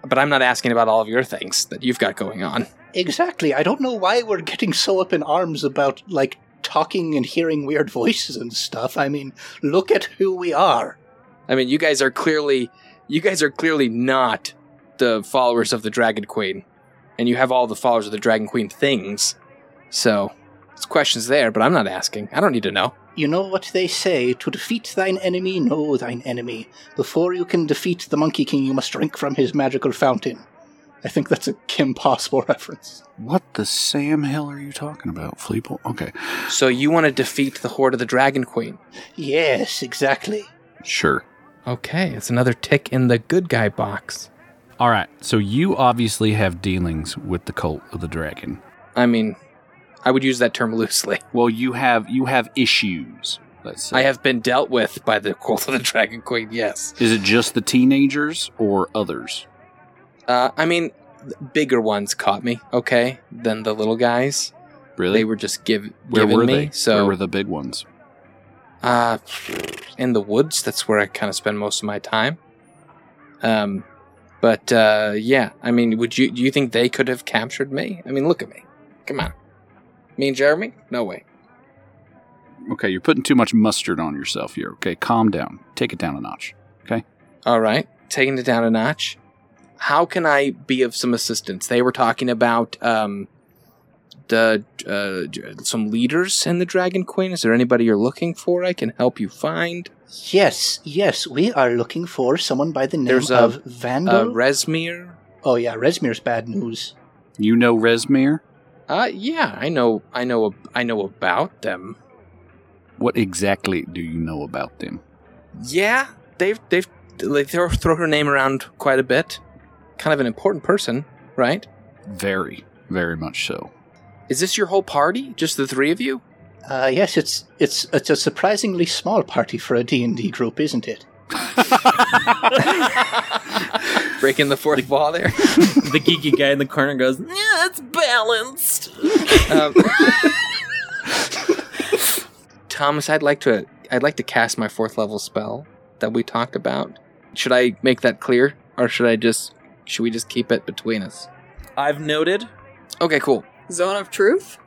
but I'm not asking about all of your things that you've got going on. Exactly. I don't know why we're getting so up in arms about, like, talking and hearing weird voices and stuff. I mean, look at who we are. I mean, you guys are clearly, you guys are clearly not the followers of the Dragon Queen, and you have all the followers of the Dragon Queen things. So, there's questions there, but I'm not asking. I don't need to know. You know what they say to defeat thine enemy, know thine enemy. Before you can defeat the Monkey King, you must drink from his magical fountain. I think that's a Kim Possible reference. What the Sam hell are you talking about, Fleeple? Okay, So you want to defeat the Hoard of the Dragon Queen? Yes, exactly. sure. Okay, it's another tick in the good guy box. All right, so you obviously have dealings with the cult of the dragon. I mean, I would use that term loosely. Well, you have you have issues. Let's say. I have been dealt with by the Cult of the Dragon Queen. Yes. Is it just the teenagers or others? Uh, I mean, bigger ones caught me. Okay, than the little guys. Really? They were just give Where given were me. they? So Where were the big ones? Uh, in the woods. That's where I kind of spend most of my time. Um, but uh, yeah, I mean, would you do you think they could have captured me? I mean, look at me. Come on, me and Jeremy? No way. Okay, you're putting too much mustard on yourself here. Okay, calm down. Take it down a notch. Okay. All right, taking it down a notch. How can I be of some assistance? They were talking about um, the uh, some leaders in the Dragon Queen. Is there anybody you're looking for? I can help you find. Yes, yes, we are looking for someone by the name There's a- of Uh, Vandal. Rezmir. oh yeah, Rezmir's bad news. You know Rezmir? Uh, yeah, I know, I know, I know about them. What exactly do you know about them? Yeah, they've they've they throw throw her name around quite a bit. Kind of an important person, right? Very, very much so. Is this your whole party? Just the three of you? Uh, yes, it's it's it's a surprisingly small party for a D&D group, isn't it? Breaking the fourth wall there. the geeky guy in the corner goes, "Yeah, it's balanced." Um, Thomas, I'd like to I'd like to cast my fourth level spell that we talked about. Should I make that clear, or should I just should we just keep it between us? I've noted. Okay, cool. Zone of Truth?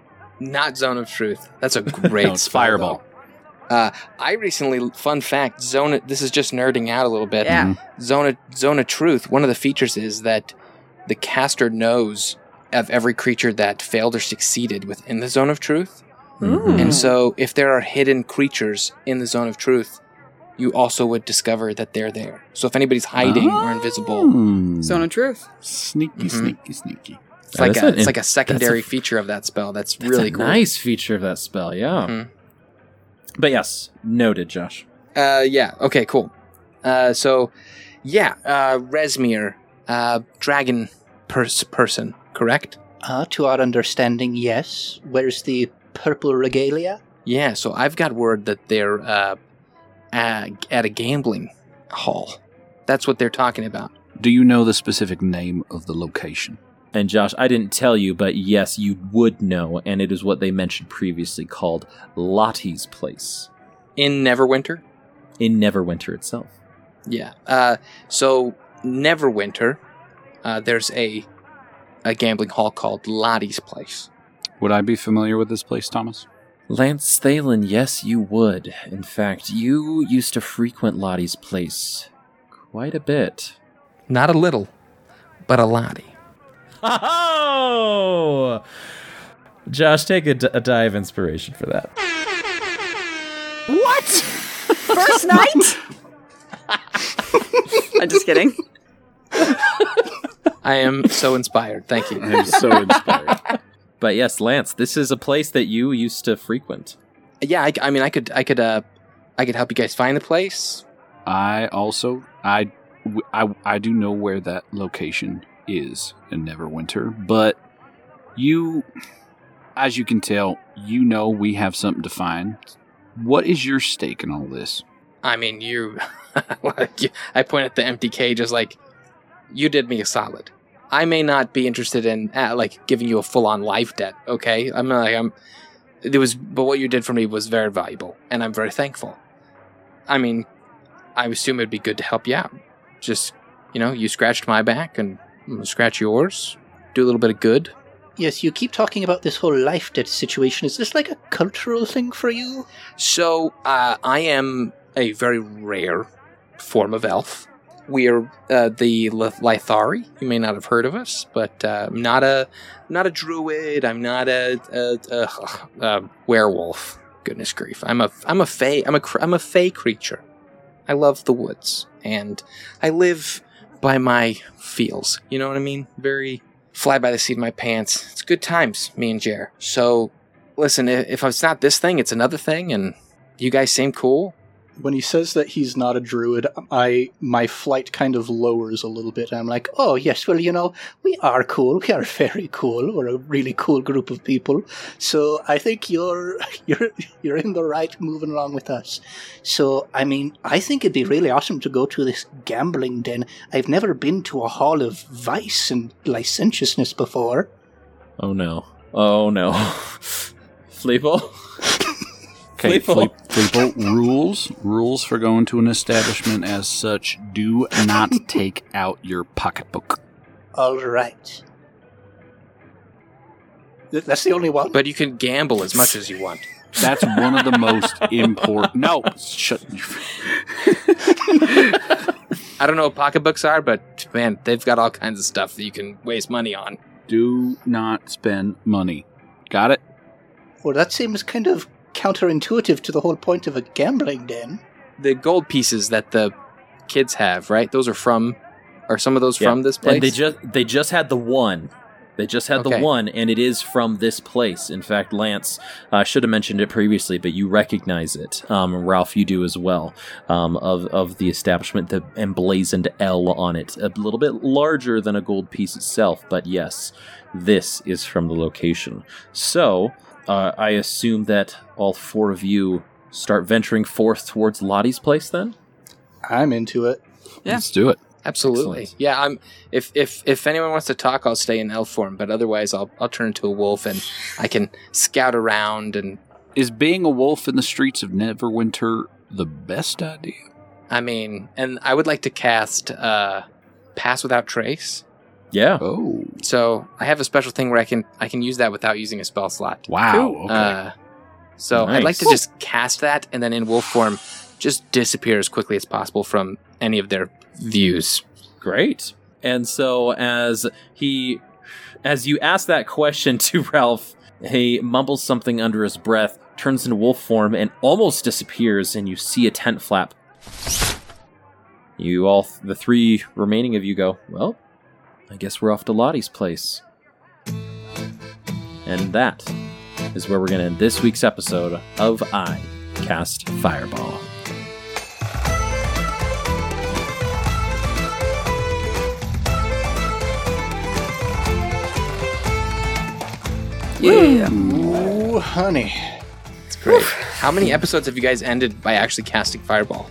Not Zone of Truth. That's a great No, it's spell, Fireball. Uh, I recently, fun fact, Zone. This is just nerding out a little bit. Yeah. Mm-hmm. Zone of, Zone of Truth. One of the features is that the caster knows of every creature that failed or succeeded within the Zone of Truth. Ooh. And so, if there are hidden creatures in the Zone of Truth, you also would discover that they're there. So, if anybody's hiding or invisible, Hmm. Zone of Truth. Sneaky, Mhm. sneaky, sneaky. It's like a an it's like a secondary a- feature of that spell. That's, That's really a cool. nice feature of that spell. Yeah. Mhm. But yes, noted, Josh. Uh, yeah. Okay. Cool. Uh, so, yeah. Uh, Rezmir, uh, dragon pers- person, correct? Uh, to our understanding, yes. Where's the purple regalia? Yeah. So I've got word that they're uh, at, at a gambling hall. That's what they're talking about. Do you know the specific name of the location? And Josh, I didn't tell you, but yes, you would know, and it is what they mentioned previously called Lottie's Place In Neverwinter. in Neverwinter itself. Yeah. Uh, so Neverwinter, uh, there's a a gambling hall called Lottie's Place. Would I be familiar with this place, Thomas? Lance Thalen, yes, you would. In fact, you used to frequent Lottie's Place quite a bit. Not a little, but a Lottie. Oh! Josh, take a, d- a die of inspiration for that. What? First night? I'm just kidding. I am so inspired. Thank you. I'm so inspired. But yes, Lance, this is a place that you used to frequent. Yeah, I, I mean, I could, I could, uh, I could help you guys find the place. I also I, I I do know where that location is in Neverwinter, but you, as you can tell, you know we have something to find. What is your stake in all this? I mean, you, like, I point at the empty cage as like, you did me a solid. I may not be interested in uh, like giving you a full on life debt. Okay, I'm not like I'm. It was, but what you did for me was very valuable, and I'm very thankful. I mean, I assume it'd be good to help you out. Just, you know, you scratched my back, and I'm scratch yours. Do a little bit of good. Yes, you keep talking about this whole life debt situation. Is this like a cultural thing for you? So, uh, I am a very rare form of elf. We are uh, the Lith- Lythari. You may not have heard of us, but uh, I'm not a not a druid. I'm not a, a, a, a werewolf. Goodness grief! I'm a I'm a fey. I'm a I'm a fey creature. I love the woods, and I live by my feels. You know what I mean? Very fly by the seat of my pants. It's good times, me and Jer. So, listen, if it's not this thing, it's another thing, and you guys seem cool. When he says that he's not a druid, I my flight kind of lowers a little bit. I'm like, Oh, yes, well, you know, we are cool. We are very cool. We're a really cool group of people. So I think you're you're you're in the right moving along with us. So I mean, I think it'd be really awesome to go to this gambling den. I've never been to a hall of vice and licentiousness before. Oh no. Oh no. Fleeple? Okay, Fleeple. Fleeple, rules rules for going to an establishment as such. Do not take out your pocketbook. All right. Th- That's the only one. But you can gamble as much as you want. That's one of the most important. No, shut. I don't know what pocketbooks are, but man, they've got all kinds of stuff that you can waste money on. Do not spend money. Got it? Well, that seems kind of counterintuitive to the whole point of a gambling den. The gold pieces that the kids have, right? Those are from, are some of those Yeah. from this place? And they just they just had the one. They just had Okay. the one, and it is from this place. In fact, Lance uh, should have mentioned it previously, but you recognize it. Um, Ralph, you do as well. Um, of of the establishment, the emblazoned L on it, a little bit larger than a gold piece itself, but yes, this is from the location. So uh, I assume that all four of you start venturing forth towards Lottie's place. Then I'm into it. Yeah. Let's do it. Absolutely. Excellent. Yeah, I'm if if if anyone wants to talk, I'll stay in elf form, but otherwise I'll I'll turn into a wolf and I can scout around and Is being a wolf in the streets of Neverwinter the best idea? I mean, and I would like to cast uh pass without trace. Yeah, Oh, So, I have a special thing where I can I can use that without using a spell slot. wow. Okay. Uh so I'd like to Nice. just cast that and then in wolf form just disappear as quickly as possible from any of their views. Great. And so as he as you ask that question to Ralph, he mumbles something under his breath, turns into wolf form and almost disappears and you see a tent flap. You all the three remaining of you go, "Well, I guess we're off to Lottie's place." And that is where we're going to end this week's episode of I Cast Fireball. Yeah. Ooh, honey. It's great. How many episodes have you guys ended by actually casting fireball?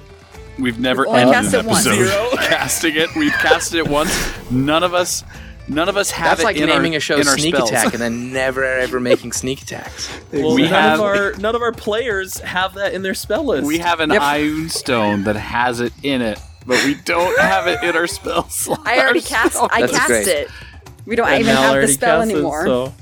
We've never only ended cast an it once. episode casting it. We've casted it once. None of us, none of us have That's it like in naming our, a show in our Sneak spells. Attack and then never ever making sneak attacks. Well, We none have- of our none of our players have that in their spell list. We have an Yep. Iron Stone that has it in it, but we don't have it in our spell slot. I already cast. I That's cast great. it. We don't And even have the spell cast it, anymore. so-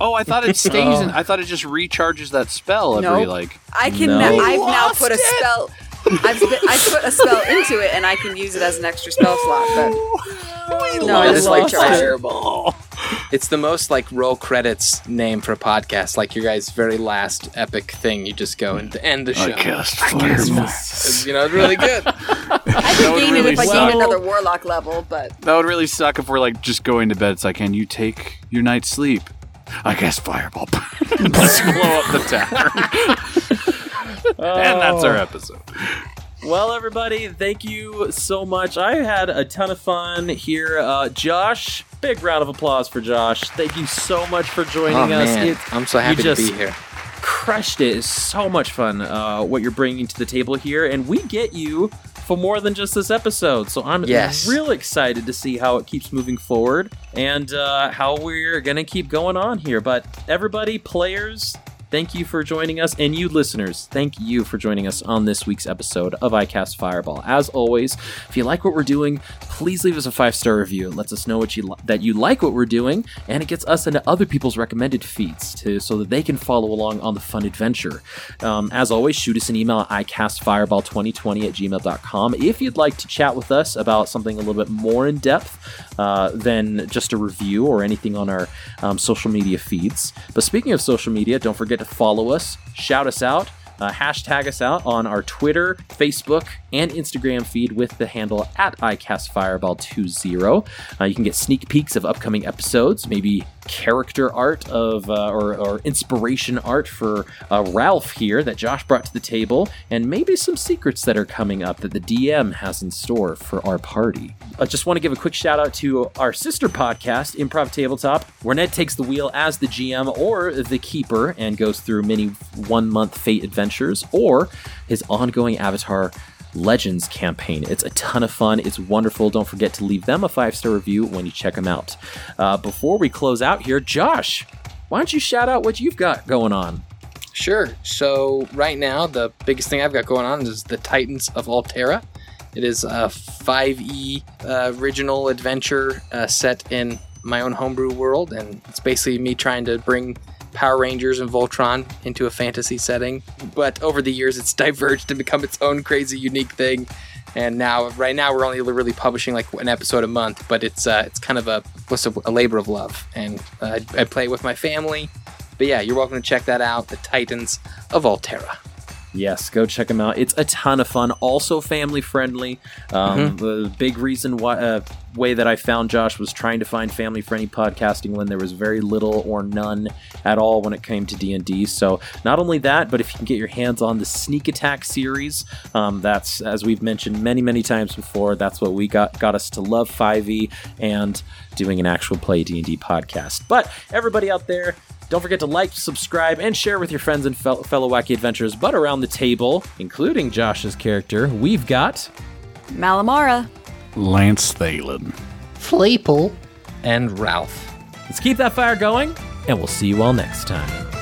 Oh, I thought it stays in. Oh. I thought it just recharges that spell every Nope. like. I can. No. Now, I've now put a it. Spell. I've sp- I put a spell into it, and I can use it as an extra spell slot. But no, I it's It's like like lost it. fireball. Oh. It's the most like roll credits name for a podcast, like your guys' very last epic thing. You just go and end the show. I cast It's, you know, it's really good. I could would gain really it if I suck. gained another warlock level. But That would really suck if we're like just going to bed. It's like, can you take your night's sleep? I guess fireball. Let's blow up the tavern. and that's our episode. Well, everybody, thank you so much. I had a ton of fun here. Uh, Josh, big round of applause for Josh. Thank you so much for joining Oh us. man, It I'm so happy just- to be here. crushed it. It's so much fun uh, what you're bringing to the table here, and we get you for more than just this episode. So I'm Yes. real excited to see how it keeps moving forward and uh, how we're gonna keep going on here. But everybody, players. Thank you for joining us, and you listeners, thank you for joining us on this week's episode of iCast Fireball. As always, if you like what we're doing, please leave us a five star review. It lets us know what you li- that you like what we're doing, and it gets us into other people's recommended feeds to so that they can follow along on the fun adventure. Um, as always, shoot us an email at icastfireball2020 at gmail.com if you'd like to chat with us about something a little bit more in depth uh, than just a review or anything on our um, social media feeds. But speaking of social media, don't forget follow us, shout us out. uh, hashtag us out on our Twitter, Facebook, and Instagram feed with the handle at iCastFireball20. Uh, you can get sneak peeks of upcoming episodes, maybe character art of uh, or, or inspiration art for uh, Ralph here that Josh brought to the table, and maybe some secrets that are coming up that the DM has in store for our party. I just want to give a quick shout out to our sister podcast, Improv Tabletop, where Ned takes the wheel as the GM or the keeper and goes through many one month fate adventures or his ongoing Avatar Legends campaign. It's a ton of fun. It's wonderful. Don't forget to leave them a five star review when you check them out. Uh, before we close out here, Josh, why don't you shout out what you've got going on? Sure. So right now, the biggest thing I've got going on is the Titans of Altera. It is a 5e uh, original adventure uh, set in my own homebrew world, and it's basically me trying to bring Power Rangers and Voltron into a fantasy setting. But over the years, it's diverged and become its own crazy, unique thing. And now, right now, we're only really publishing like an episode a month, but it's uh, it's kind of a what's a, a labor of love, and uh, I, I play it with my family. But yeah, you're welcome to check that out. The Titans of Altera. Yes, go check them out. It's a ton of fun. Also family friendly. Um, The big reason why uh, way that I found Josh was trying to find family friendly podcasting when there was very little or none at all when it came to D and D. So not only that, but if you can get your hands on the Sneak Attack series, um, that's as we've mentioned many many times before. That's what we got got us to love 5e and doing an actual play D and D podcast. But everybody out there. Don't forget to like, subscribe, and share with your friends and fel- fellow wacky adventurers. But around the table, including Josh's character, we've got Malamara. Lance Thalen. Fleeple. And Ralph. Let's keep that fire going, and we'll see you all next time.